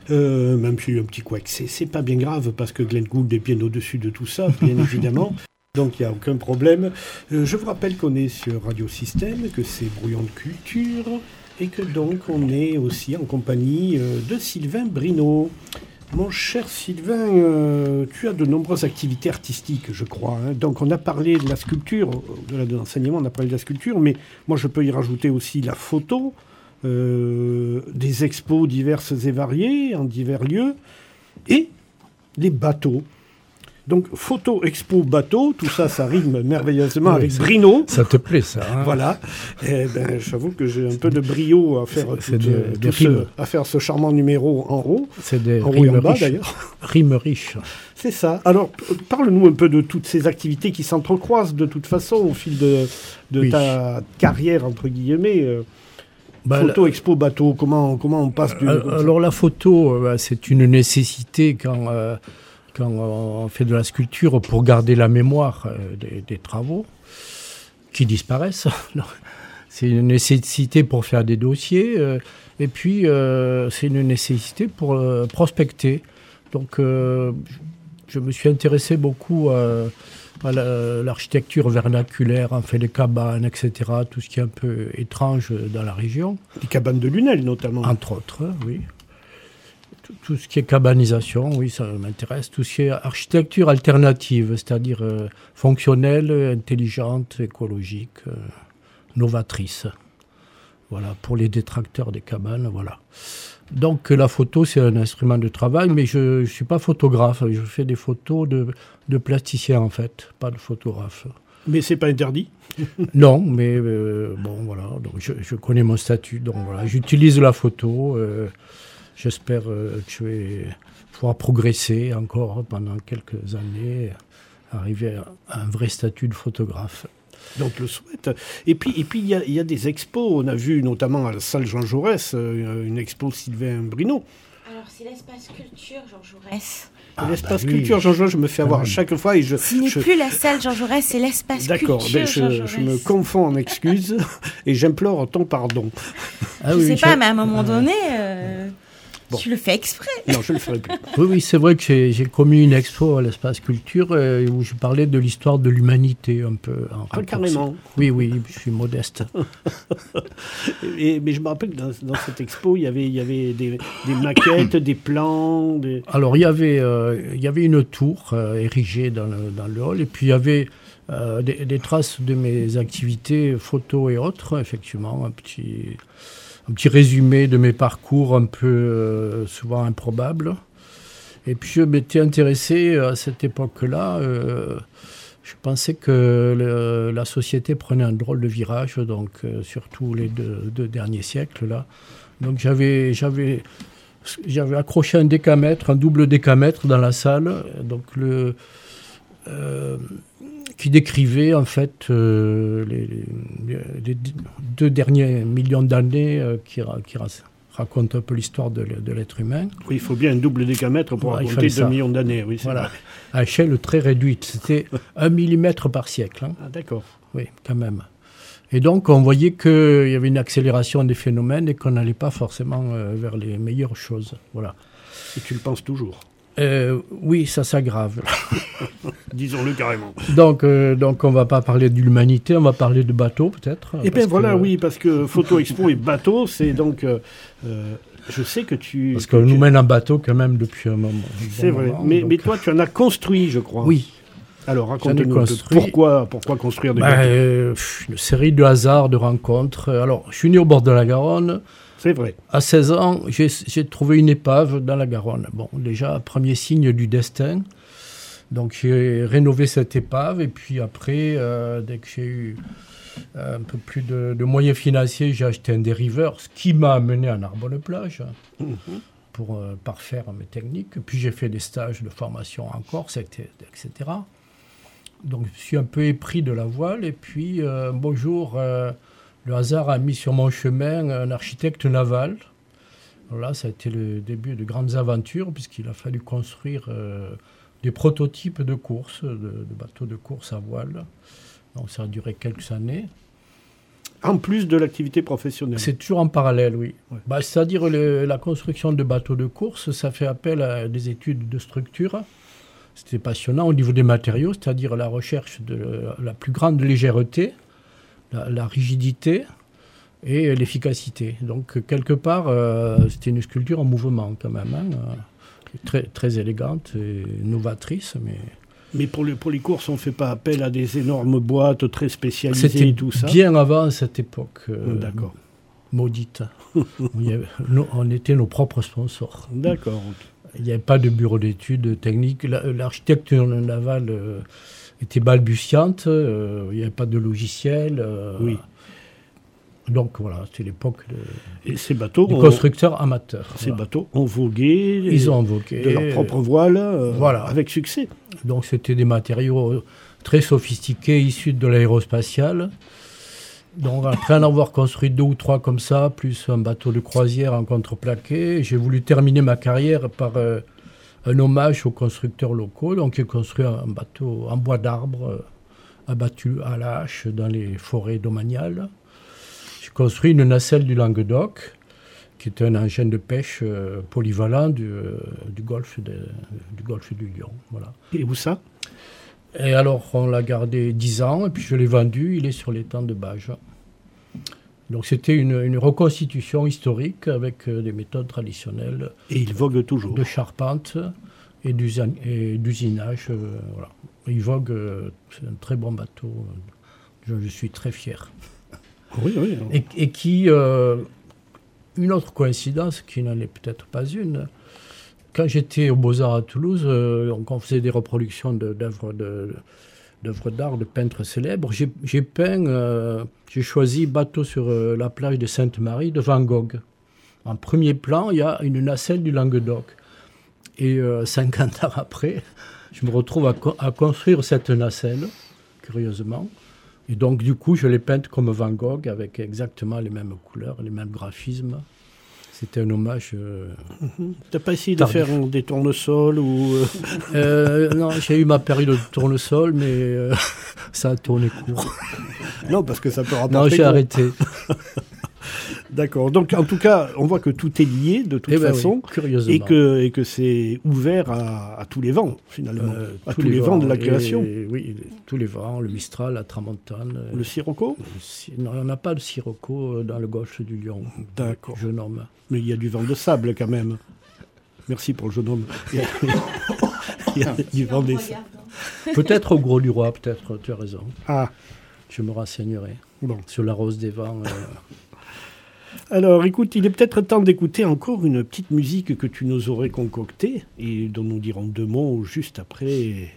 Euh, même si un petit couac, c'est pas bien grave parce que Glenn Gould est bien au-dessus de tout ça, bien *laughs* évidemment. Donc il n'y a aucun problème. Euh, je vous rappelle qu'on est sur Radio Système, que c'est Brouillon de Culture et que donc on est aussi en compagnie euh, de Sylvain Brino. Mon cher Sylvain, tu as de nombreuses activités artistiques, je crois. Hein. Donc on a parlé de la sculpture, de l'enseignement, on a parlé de la sculpture, mais moi je peux y rajouter aussi la photo, euh, des expos diverses et variées en divers lieux, et les bateaux. Donc, photo, expo, bateau, tout ça, ça rime *laughs* merveilleusement Oui, avec ça- Brino. Ça te plaît, ça hein Voilà. Et ben, j'avoue que j'ai un peu de brio à faire, tout, euh, ce, rimes. à faire ce charmant numéro en haut, C'est des en haut et en rimes bas d'ailleurs. Rimes riches. C'est ça. Alors, parle-nous un peu de toutes ces activités qui s'entrecroisent de toute façon au fil de, de Oui. ta carrière, entre guillemets. Bah, photo, expo, bateau, comment, comment on passe du... Euh, Alors la photo, euh, bah, c'est une nécessité quand, euh, quand on fait de la sculpture pour garder la mémoire des, des travaux qui disparaissent. *laughs* C'est une nécessité pour faire des dossiers euh, et puis euh, c'est une nécessité pour prospecter. Donc je me suis intéressé beaucoup à l'architecture vernaculaire, enfin les cabanes, etc., tout ce qui est un peu étrange dans la région Les cabanes de Lunel, notamment. entre autres, oui. Tout, tout ce qui est cabanisation, oui, ça m'intéresse. Tout ce qui est architecture alternative, c'est-à-dire euh, fonctionnelle, intelligente, écologique, euh, novatrice. Voilà, pour les détracteurs des cabanes, voilà. Donc la photo, c'est un instrument de travail, mais je ne suis pas photographe. Je fais des photos de, de plasticien, en fait, pas de photographe. Mais c'est pas interdit? *laughs* Non, mais euh, bon, voilà. Donc je, je connais mon statut. Donc voilà, j'utilise la photo. euh, J'espère euh, que je vais pouvoir progresser encore pendant quelques années, arriver à un vrai statut de photographe. Donc le souhaite. Et puis et puis il y, a- il y a des expos. On a vu notamment à la salle Jean Jaurès euh, une expo Sylvain Brino. Alors, c'est l'espace culture Jean Jaurès. Ah, L'espace bah oui. culture Jean Jaurès, je me fais avoir Ah chaque fois et je. Ce n'est je- plus la salle Jean Jaurès, c'est l'espace D'accord, culture ben, Jean je, me confonds en excuses *laughs* et j'implore ton pardon. Ah Je oui, sais j'ai- pas, mais à un moment donné, euh, Bon. tu le fais exprès. Non, je ne le ferai plus. *laughs* Oui, oui, c'est vrai que j'ai commis une expo à l'espace culture euh, où je parlais de l'histoire de l'humanité un peu. en Ah, carrément. Oui, oui, je suis modeste. *laughs* Et, mais je me rappelle que dans, dans cette expo, il y avait, il y avait des, des maquettes, des plans. Des... Alors, il y avait, euh, il y avait une tour euh, érigée dans le, dans le hall, et puis il y avait euh, des, des traces de mes activités, photos et autres, effectivement, un petit, un petit résumé de mes parcours un peu euh, souvent improbables. Et puis, je m'étais intéressé à cette époque-là. euh, je pensais que la société prenait un drôle de virage, donc euh, surtout les deux, deux derniers siècles là. Donc j'avais j'avais j'avais accroché un décamètre, un double décamètre dans la salle, donc le qui décrivait en fait euh, les, deux derniers millions d'années euh, qui, qui ra- racontent un peu l'histoire de, de l'être humain. Oui, il faut bien un double décamètre pour Ouais, raconter fallait 2 ça. millions d'années. Oui, Voilà, vrai. à échelle très réduite. C'était *laughs* un millimètre par siècle. hein. Ah, d'accord. Oui, quand même. Et donc, on voyait qu'il y avait une accélération des phénomènes et qu'on n'allait pas forcément euh, vers les meilleures choses. Voilà. Et tu le penses toujours? Euh, oui, ça s'aggrave. *laughs* Disons-le carrément. donc, euh, donc, on va pas parler de l'humanité, on va parler de bateaux, peut-être. Et bien parce voilà, que- oui, parce que Photo Expo et bateau, c'est donc. euh, euh, je sais que tu. Parce qu'on tu- nous mène en bateau quand même depuis un moment. un bon C'est vrai. moment, mais, donc- mais toi, tu en as construit, je crois. Oui. Alors raconte-nous un construit. pourquoi, pourquoi construire des Ben, bateaux? euh, une série de hasards, de rencontres. Alors, je suis né au bord de la Garonne. C'est vrai. À 16 ans, j'ai trouvé une épave dans la Garonne. Bon, déjà, premier signe du destin. Donc, j'ai rénové cette épave. Et puis après, euh, dès que j'ai eu euh, un peu plus de, de moyens financiers, j'ai acheté un dériveur, ce qui m'a amené à Narbonne-Plage Mhm. pour euh, parfaire mes techniques. Puis j'ai fait des stages de formation en Corse, etc. Donc, je suis un peu épris de la voile. Et puis, euh, un beau jour, euh, le hasard a mis sur mon chemin un architecte naval. Alors là, ça a été le début de grandes aventures, puisqu'il a fallu construire euh, des prototypes de course, de, de bateaux de course à voile. Donc, ça a duré quelques années. En plus de l'activité professionnelle. C'est toujours en parallèle, oui. Ouais. Bah, C'est-à-dire la construction de bateaux de course, ça fait appel à des études de structure. C'était passionnant au niveau des matériaux, c'est-à-dire la recherche de la plus grande légèreté, la, la rigidité et l'efficacité. Donc quelque part, euh, c'était une sculpture en mouvement quand même, hein, euh, très, très élégante et novatrice, mais Mais pour les, pour les courses, on ne fait pas appel à des énormes boîtes très spécialisées et tout ça. bien avant cette époque euh, Oh, D'accord. maudite. *laughs* Avait- nous, on était nos propres sponsors. D'accord. Il n'y avait pas de bureau d'études techniques. La- L'architecture navale était balbutiante. euh, il n'y avait pas de logiciel. euh, Oui. Donc voilà, c'était l'époque de- Et ces bateaux, des constructeurs amateurs. ces Voilà. bateaux ont vogué Ils ont invoqué. de leur propre voile euh, Voilà. avec succès. Donc c'était des matériaux euh, très sophistiqués issus de l'aérospatiale. Donc après en avoir construit deux ou trois comme ça, plus un bateau de croisière en contreplaqué, j'ai voulu terminer ma carrière par euh, un hommage aux constructeurs locaux. Donc j'ai construit un bateau en bois d'arbre euh, abattu à la hache dans les forêts domaniales. J'ai construit une nacelle du Languedoc, qui était un engin de pêche euh, polyvalent du, euh, du, golfe de- du golfe du Lion. Voilà. Et où ça? Et alors, on l'a gardé 10 ans, et puis je l'ai vendu, il est sur l'étang de Bages. Donc c'était une, une reconstitution historique avec euh, des méthodes traditionnelles Et il vogue toujours. de charpente et d'usin- et d'usinage. euh, voilà. Il vogue, euh, c'est un très bon bateau, je, je suis très fier. Oui, oui. Et, et qui, euh, une autre coïncidence qui n'en est peut-être pas une, quand j'étais au Beaux-Arts à Toulouse, on faisait des reproductions d'œuvres de, d'œuvres d'art de peintres célèbres. J'ai peint, euh, j'ai choisi Bateau sur euh, la plage de Sainte-Marie de Van Gogh. En premier plan, il y a une nacelle du Languedoc. Et euh, *laughs* 50 ans après, je me retrouve à, à construire cette nacelle, curieusement. Et donc, du coup, je l'ai peinte comme Van Gogh, avec exactement les mêmes couleurs, les mêmes graphismes. C'était un hommage. euh, T'as pas essayé de faire des tournesols ou euh, euh, *laughs* non, j'ai eu ma période de tournesol, mais euh, *laughs* ça a tourné court. non parce que ça peut Non, rapporter. j'ai gros. arrêté. *laughs* D'accord. Donc en tout cas, on voit que tout est lié de toute Eh ben oui, façon et que et que c'est ouvert à, à tous les vents finalement, Euh, à tous, les, vents de la et- création. oui, tous les vents, le Mistral, la Tramontane. euh, Le sirocco le non, il n'y en a pas de sirocco euh, dans le golfe du Lion. D'accord. Jeune homme. Mais il y a du vent de sable quand même. Merci pour le jeune homme. Il y a, il y a du vent des sables. Peut-être au Gros du Roi, peut-être, tu as raison. Ah, Je me renseignerai bon. sur la rose des vents. euh, Alors écoute, il est peut-être temps d'écouter encore une petite musique que tu nous aurais concoctée et dont nous dirons deux mots juste après.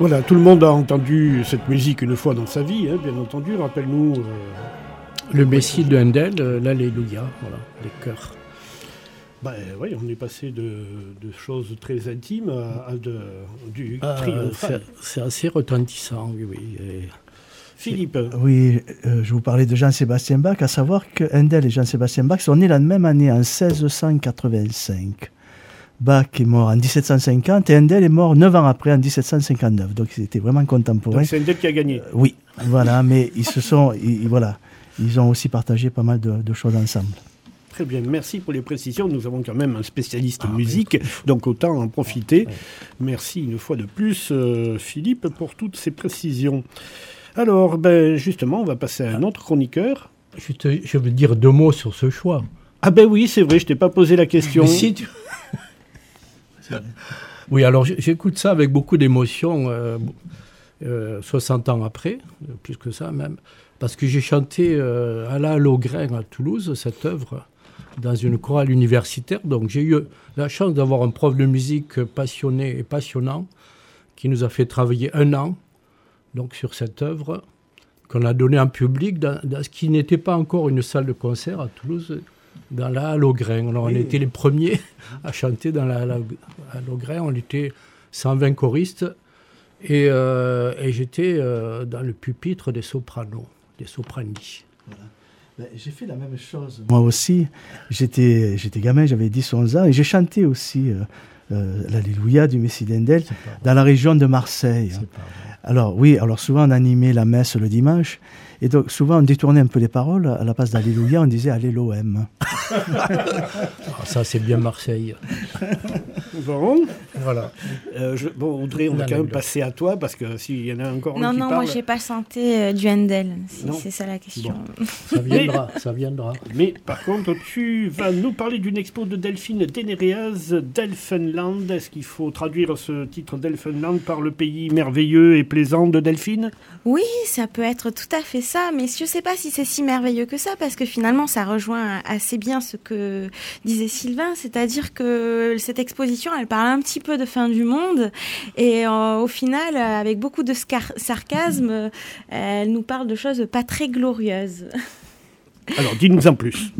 Voilà, tout le monde a entendu cette musique une fois dans sa vie, hein, bien entendu. Rappelle-nous. euh, Le Messie de Handel, euh, l'Alléluia, voilà, les chœurs. oui, on est passé de, de choses très intimes à, à de, du Ah, triomphal. c'est- c'est assez retentissant, oui. oui. Et Philippe, Oui, euh, je vous parlais de Jean-Sébastien Bach, à savoir que Handel et Jean-Sébastien Bach sont nés la même année, en 1685. Bach est mort en 1750 et Handel est mort 9 ans après, en 1759. Donc ils étaient vraiment contemporains. donc c'est Handel qui a gagné. Oui, voilà, mais ils se sont, *laughs* ils- voilà, ils ont aussi partagé pas mal de, de choses ensemble. Très bien, merci pour les précisions. Nous avons quand même un spécialiste Ah, musique, donc autant en profiter. Merci une fois de plus, euh, Philippe, pour toutes ces précisions. Alors, ben, justement, on va passer à un autre chroniqueur. je, te- je veux dire deux mots sur ce choix. Ah ben oui, c'est vrai, je t'ai pas posé la question. Mais si tu- *laughs* oui, alors j'écoute ça avec beaucoup d'émotion, euh, euh, 60 ans après, euh, plus que ça même, parce que j'ai chanté euh, à la Logrin à Toulouse, cette œuvre, dans une chorale universitaire. Donc j'ai eu la chance d'avoir un prof de musique passionné et passionnant qui nous a fait travailler un an donc, sur cette œuvre qu'on a donnée en public dans ce qui n'était pas encore une salle de concert à Toulouse, dans la Halle. Alors, on était les premiers *laughs* à chanter dans la Halle Grain. On était 120 choristes et, euh, et j'étais euh, dans le pupitre des sopranos, des soprani. Ben, J'ai fait la même chose. Moi aussi, j'étais, j'étais gamin, j'avais 10-11 ans, et j'ai chanté aussi euh, euh, l'Alléluia du Messie d'Endel dans la région de Marseille. Alors oui, alors souvent on animait la messe le dimanche, et donc souvent on détournait un peu les paroles, à la place d'Alléluia, on disait Alléloem. *laughs* Ah, ça, c'est bien Marseille. *laughs* Bon, Voilà. euh, je- bon, Audrey, on va Non, quand même non, passer à toi, parce que s'il y en a encore un Non, qui non, parle... moi j'ai pas chanté euh, du Handel, si Non. c'est ça la question. Ça *laughs* viendra, ça viendra. Mais par contre, tu vas nous parler d'une expo de Delphine Ténéréaz, Delphinland. Est-ce qu'il faut traduire ce titre Delphinland par le pays merveilleux et plaisant de Delphine? Oui, ça peut être tout à fait ça, mais je sais pas si c'est si merveilleux que ça, parce que finalement, ça rejoint assez bien ce que disait Sylvain, c'est-à-dire que cette exposition, elle parle un petit peu de fin du monde, et euh, au final, avec beaucoup de sarcasme, elle nous parle de choses pas très glorieuses. Alors, dis-nous en plus.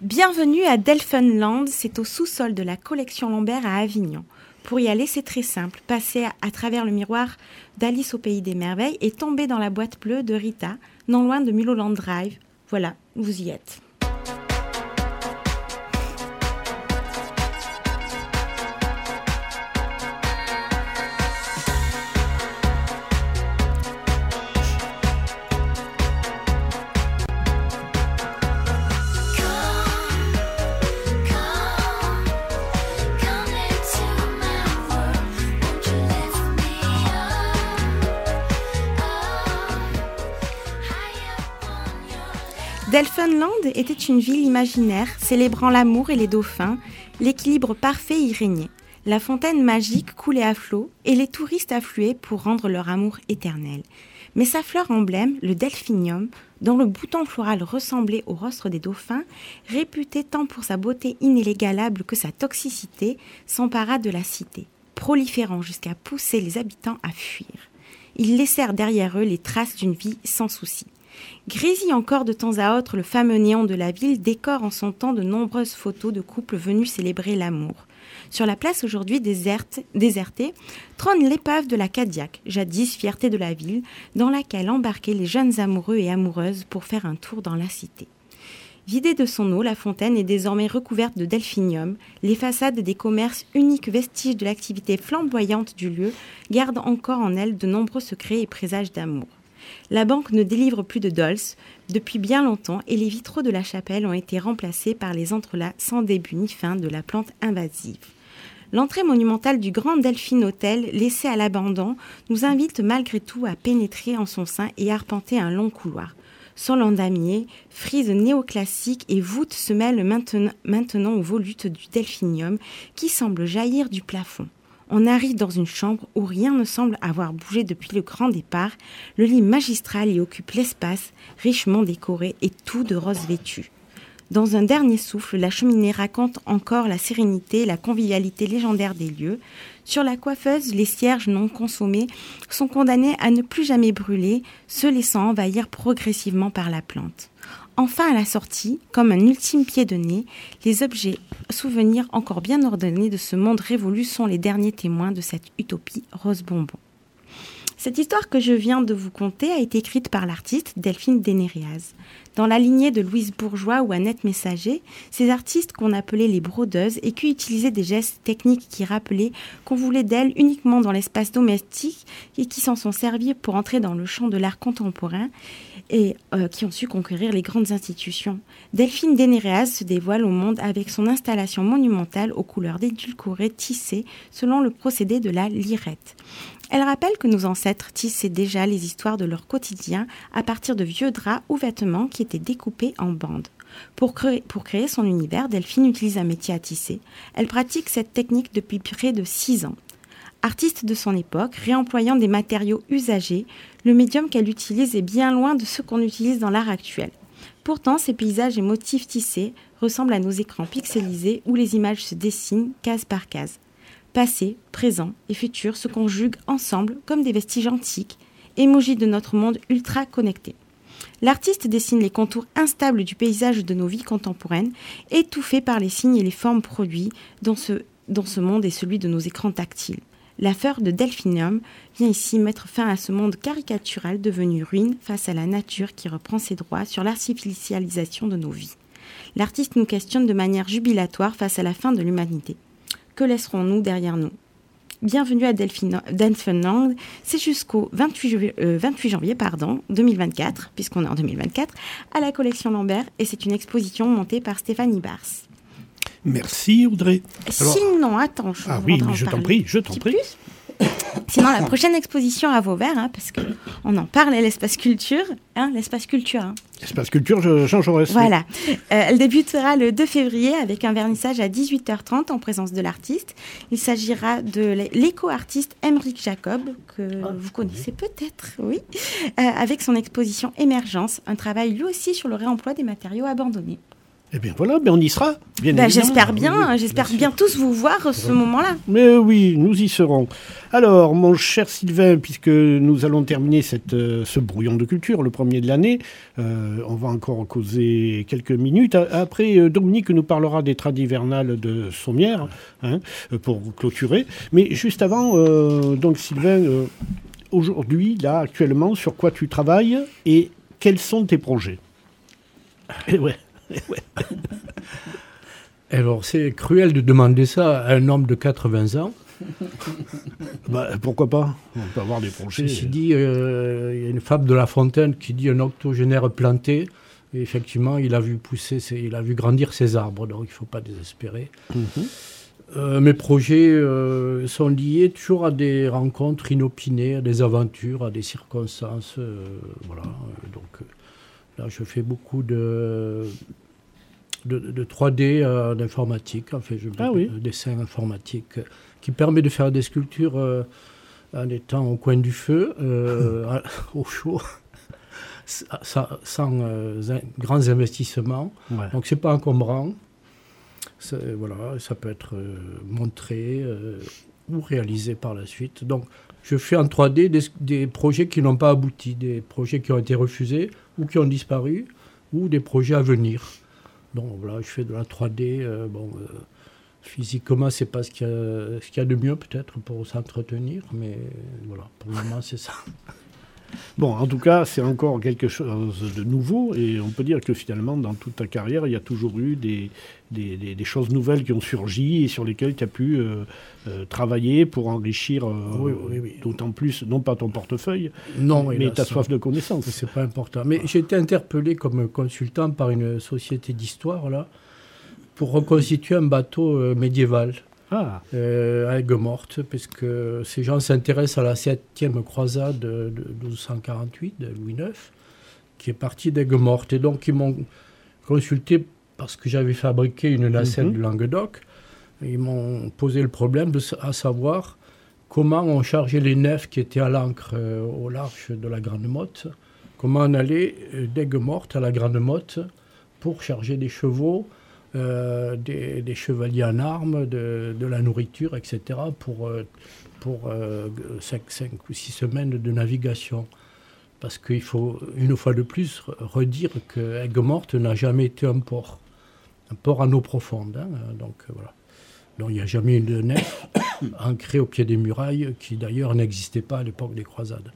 Bienvenue à Delphinland, c'est au sous-sol de la collection Lambert à Avignon. Pour y aller, c'est très simple. Passer à, à travers le miroir d'Alice au pays des merveilles et tomber dans la boîte bleue de Rita, non loin de Mulholland Drive. Voilà, vous y êtes. Delphinland était une ville imaginaire célébrant l'amour et les dauphins. L'équilibre parfait y régnait. La fontaine magique coulait à flot et les touristes affluaient pour rendre leur amour éternel. Mais sa fleur emblème, le delphinium, dont le bouton floral ressemblait au rostre des dauphins, réputé tant pour sa beauté inégalable que sa toxicité, s'empara de la cité, proliférant jusqu'à pousser les habitants à fuir. Ils laissèrent derrière eux les traces d'une vie sans souci. Grésille encore de temps à autre le fameux néant de la ville décore en son temps de nombreuses photos de couples venus célébrer l'amour. Sur la place aujourd'hui déserte, désertée trône l'épave de la Cadillac, jadis fierté de la ville, dans laquelle embarquaient les jeunes amoureux et amoureuses pour faire un tour dans la cité. Vidée de son eau, la fontaine est désormais recouverte de delphinium. Les façades des commerces, uniques vestiges de l'activité flamboyante du lieu, gardent encore en elles de nombreux secrets et présages d'amour. La banque ne délivre plus de dolls depuis bien longtemps et les vitraux de la chapelle ont été remplacés par les entrelacs sans début ni fin de la plante invasive. L'entrée monumentale du Grand Delphine Hôtel, laissé à l'abandon, nous invite malgré tout à pénétrer en son sein et arpenter un long couloir. Sol en damier, frise néoclassique et voûte se mêlent maintenant, aux volutes du delphinium qui semble jaillir du plafond. On arrive dans une chambre où rien ne semble avoir bougé depuis le grand départ. Le lit magistral y occupe l'espace, richement décoré et tout de rose vêtu. Dans un dernier souffle, la cheminée raconte encore la sérénité et la convivialité légendaire des lieux. Sur la coiffeuse, les cierges non consommés sont condamnés à ne plus jamais brûler, se laissant envahir progressivement par la plante. Enfin, à la sortie, comme un ultime pied de nez, les objets souvenirs encore bien ordonnés de ce monde révolu sont les derniers témoins de cette utopie rose bonbon. Cette histoire que je viens de vous conter a été écrite par l'artiste Delphine Dénéréaz. Dans la lignée de Louise Bourgeois ou Annette Messager, ces artistes qu'on appelait les brodeuses et qui utilisaient des gestes techniques qui rappelaient qu'on voulait d'elles uniquement dans l'espace domestique et qui s'en sont servis pour entrer dans le champ de l'art contemporain et euh, qui ont su conquérir les grandes institutions. Delphine Dénéréaz se dévoile au monde avec son installation monumentale aux couleurs d'édulcorées tissées selon le procédé de la lirette. Elle rappelle que nos ancêtres tissaient déjà les histoires de leur quotidien à partir de vieux draps ou vêtements qui étaient découpés en bandes. Pour créer, pour créer son univers, Delphine utilise un métier à tisser. Elle pratique cette technique depuis près de six ans. Artiste de son époque, réemployant des matériaux usagés, le médium qu'elle utilise est bien loin de ce qu'on utilise dans l'art actuel. Pourtant, ces paysages et motifs tissés ressemblent à nos écrans pixelisés où les images se dessinent case par case. Passé, présent et futur se conjuguent ensemble comme des vestiges antiques, émojis de notre monde ultra connecté. L'artiste dessine les contours instables du paysage de nos vies contemporaines, étouffés par les signes et les formes produits dans ce, dans ce monde et celui de nos écrans tactiles. L'affaire de Delphinium vient ici mettre fin à ce monde caricatural devenu ruine face à la nature qui reprend ses droits sur l'artificialisation de nos vies. L'artiste nous questionne de manière jubilatoire face à la fin de l'humanité. Que laisserons-nous derrière nous? Bienvenue à Delphinland, c'est jusqu'au 28, ju- euh, 28 janvier pardon, 2024, puisqu'on est en 2024, à la collection Lambert, et c'est une exposition montée par Stéphanie Bars. Merci Audrey. Alors- Sinon, attends, je Ah oui, mais je t'en prie, je t'en prie. plus. *coughs* Sinon, la prochaine exposition à Vauvert, hein, parce que on en parle à l'espace culture, hein, l'espace culture. hein. Espace Culture, je- Jaurès. oui. Voilà. Euh, elle débutera le 2 février avec un vernissage à 18h30 en présence de l'artiste. Il s'agira de l'éco-artiste Emeric Jacob, que vous connaissez peut-être, oui, euh, avec son exposition Émergence, un travail lui aussi sur le réemploi des matériaux abandonnés. Eh bien voilà, mais on y sera, bien Bah, évidemment. j'espère Ah bien, oui, j'espère bien tous vous voir ce moment-là. Mais oui, nous y serons. Alors, mon cher Sylvain, puisque nous allons terminer cette, euh, ce brouillon de culture, le premier de l'année, euh, on va encore causer quelques minutes. Après, euh, Dominique nous parlera des trades hivernales de Sommières, hein, euh, pour clôturer. Mais juste avant, euh, donc Sylvain, euh, aujourd'hui, là, actuellement, sur quoi tu travailles et quels sont tes projets? Eh ouais. *laughs* Alors, c'est cruel de demander ça à un homme de 80 ans. *laughs* Bah, pourquoi pas? On peut avoir des projets. Ceci dit, euh, il y a une fable de La Fontaine qui dit un octogénaire planté. Et effectivement, il a vu pousser, ses- il a vu grandir ses arbres, donc il ne faut pas désespérer. Mhm. Euh, mes projets euh, sont liés toujours à des rencontres inopinées, à des aventures, à des circonstances. voilà. Donc là, je fais beaucoup de, de, de 3D euh, d'informatique. En fait, je Ah oui. dessin informatique euh, qui permet de faire des sculptures euh, en étant au coin du feu, euh, *laughs* *laughs* au chaud, sa- sa- sans euh, in- grands investissements. Ouais. Donc c'est pas encombrant. Voilà, ça peut être euh, montré euh, ou réalisé par la suite. Donc je fais en 3D des, des projets qui n'ont pas abouti, des projets qui ont été refusés ou qui ont disparu, ou des projets à venir. Donc voilà, je fais de la 3D. euh, bon, euh, physiquement, c'est pas ce qu'il y, a- ce qu'il y a de mieux peut-être pour s'entretenir, mais voilà, pour le moment c'est ça. *laughs* Bon, en tout cas, c'est encore quelque chose de nouveau et on peut dire que finalement, dans toute ta carrière, il y a toujours eu des, des, des- des choses nouvelles qui ont surgi et sur lesquelles tu as pu euh, euh, travailler pour enrichir euh, Oui, oui, oui. d'autant plus, non pas ton portefeuille, Non, mais hélas, ta soif de connaissance. C'est pas important. Mais j'ai été interpellé comme consultant par une société d'histoire là pour reconstituer un bateau médiéval Ah, euh, à Aigues-Mortes, parce que ces gens s'intéressent à la septième croisade de, de 1248 de Louis IX, qui est partie d'Aigues-Mortes. Et donc ils m'ont consulté parce que j'avais fabriqué une nacelle Mhm. du Languedoc. Ils m'ont posé le problème de, à savoir comment on chargeait les nefs qui étaient à l'ancre euh, au large de la Grande Motte, comment on allait euh, d'Aigues-Mortes à la Grande Motte pour charger des chevaux, euh, des, chevaliers en armes, de, la nourriture, etc. pour, euh, pour 5, ou 6 semaines de navigation. Parce qu'il faut, une fois de plus, re- redire que Aigues-Mortes n'a jamais été un port. Un port à eau profonde. hein, donc euh, voilà. Donc il n'y a jamais eu de nef *coughs* ancrée au pied des murailles, qui d'ailleurs n'existait pas à l'époque des croisades.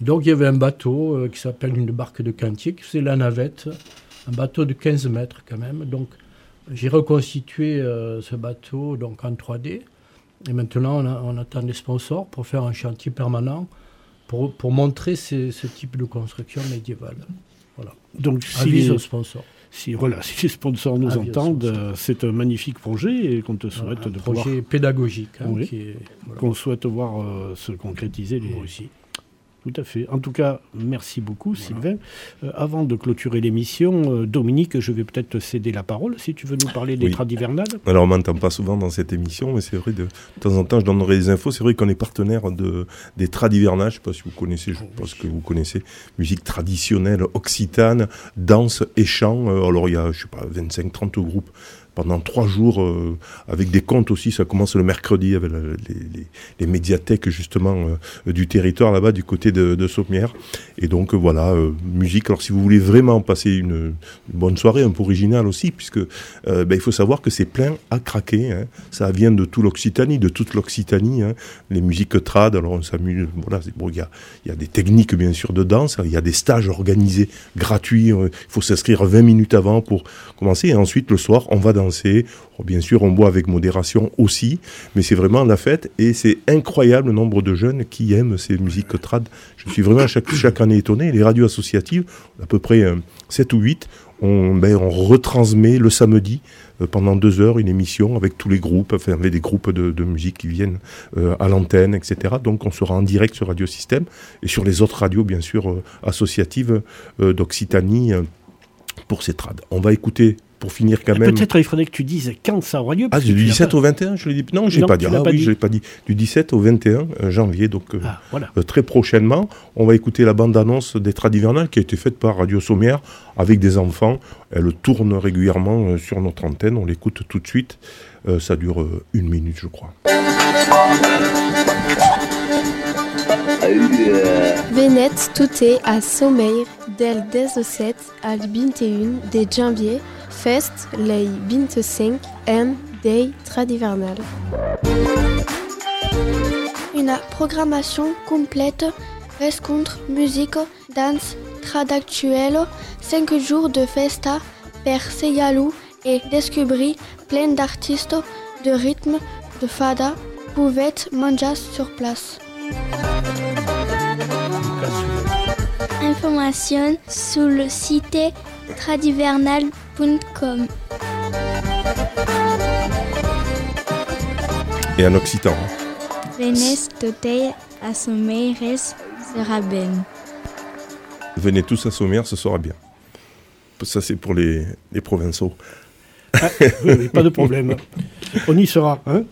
Donc il y avait un bateau euh, qui s'appelle une barque de cantier, faisait la navette, un bateau de 15 mètres quand même. Donc j'ai reconstitué euh, ce bateau donc en 3D. Et maintenant on, a- on attend des sponsors pour faire un chantier permanent pour, pour montrer ces- ce type de construction médiévale. Voilà. Donc, Avis si, aux sponsors. si, voilà, si les sponsors nous Avis entendent, euh, c'est un magnifique projet et qu'on te souhaite un de projet pouvoir, pédagogique hein, Oui. voilà. qu'on souhaite voir euh, se concrétiser Moi aussi. Tout à fait. En tout cas, merci beaucoup, Sylvain. Euh, avant de clôturer l'émission, euh, Dominique, je vais peut-être te céder la parole si tu veux nous parler des Oui. hivernales. Alors on m'entend pas souvent dans cette émission, mais c'est vrai, de, de temps en temps je donnerai des infos. C'est vrai qu'on est partenaire de, des trad hivernales, je sais pas si vous connaissez, je pense que vous connaissez, musique traditionnelle occitane, danse et chant. Euh, alors il y a, je sais pas, 25-30 groupes pendant trois jours, euh, avec des comptes aussi, ça commence le mercredi avec les, médiathèques justement euh, du territoire là-bas, du côté de, de Saumière. Et donc euh, voilà, musique. Alors si vous voulez vraiment passer une, bonne soirée, un peu originale aussi, puisque ben, il faut savoir que c'est plein à craquer. hein. Ça vient de tout l'Occitanie, de toute l'Occitanie. hein. Les musiques trad, alors on s'amuse. Voilà, c'est bon. Il y a, il y a des techniques bien sûr de danse. Il y a des stages organisés gratuits. Il faut s'inscrire 20 minutes avant pour commencer. Et ensuite le soir, on va danser. Oh, Bien sûr, on boit avec modération aussi, mais c'est vraiment la fête et c'est incroyable le nombre de jeunes qui aiment ces musiques trad. Je suis vraiment chaque, chaque année étonné. Les radios associatives, à peu près euh, 7 ou 8, on, ben, on retransmet le samedi euh, pendant deux heures une émission avec tous les groupes, enfin avec des groupes de, musique qui viennent euh, à l'antenne, etc. Donc on sera en direct sur Radio Système et sur les autres radios, bien sûr, euh, associatives d'Occitanie pour ces trades. On va écouter, pour finir quand même... Peut-être il faudrait que tu dises quand ça aura lieu. Ah, du tu l'as 17 pas- au 21, je l'ai dit. Non, j'ai Non, pas dit. Ah pas oui, dit. je l'ai pas dit. Du 17 au 21 euh, janvier, donc euh, Ah, voilà. euh, très prochainement, on va écouter la bande-annonce des Trad hivernales qui a été faite par Radio Sommière avec des enfants. Elle tourne régulièrement euh, sur notre antenne. On l'écoute tout de suite. Euh, ça dure euh, une minute, je crois. Venet tutte a sommeir del 17 al 21 de janvier, fest lei 25 en dei tradivernal. Une programmation complète, rencontres, musique, danse, trad actuel, 5 jours de festa per Seyalu et descubri plein d'artistes, de rythme, de fada, pouvet manjas sur place. Information sur le site tradivernal.com. Et en occitan. Venez a sommeires sera ben. Venez tous à ce sera bien. Ça, c'est pour les, les provençaux. Ah, oui, oui, pas de problème. *laughs* On y sera. Hein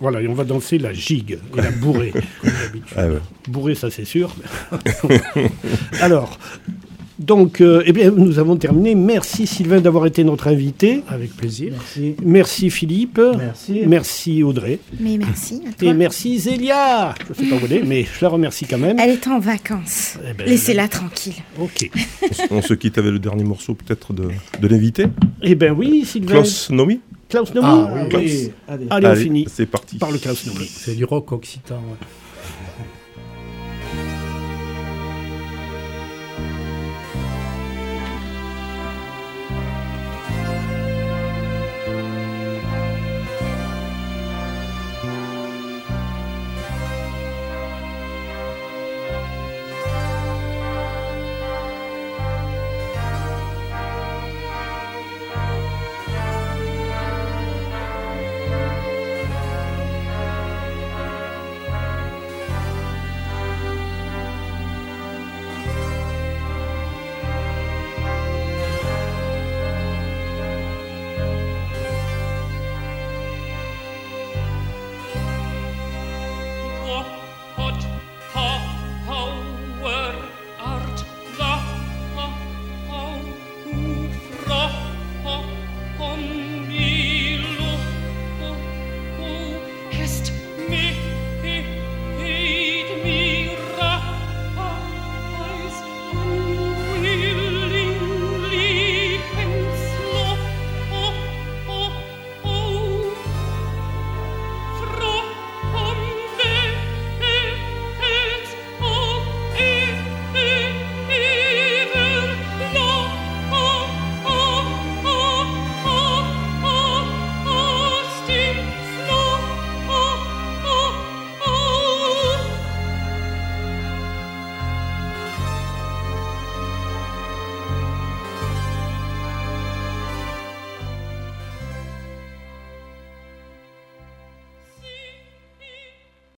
voilà, et on va danser la gigue et la bourrée, *laughs* comme d'habitude. Ah ouais. Bourrée, ça c'est sûr. *laughs* Alors, donc, euh, eh bien, nous avons terminé. Merci Sylvain d'avoir été notre invité. Avec plaisir. Merci. Merci Philippe. Merci. Merci Audrey. Mais merci à Et merci Zélia. Je ne sais pas où elle est, mais je la remercie quand même. Elle est en vacances. Eh ben, Laissez-la tranquille. Ok. On se- On se quitte avec le dernier morceau, peut-être, de, de l'invité. Eh bien oui, Sylvain. Klaus Nomi. Klaus Nomi. Ah, oui. Klaus. Oui, allez. Allez, on Allez, finit c'est parti. par le Klaus Nomi. C'est du rock occitan. ouais.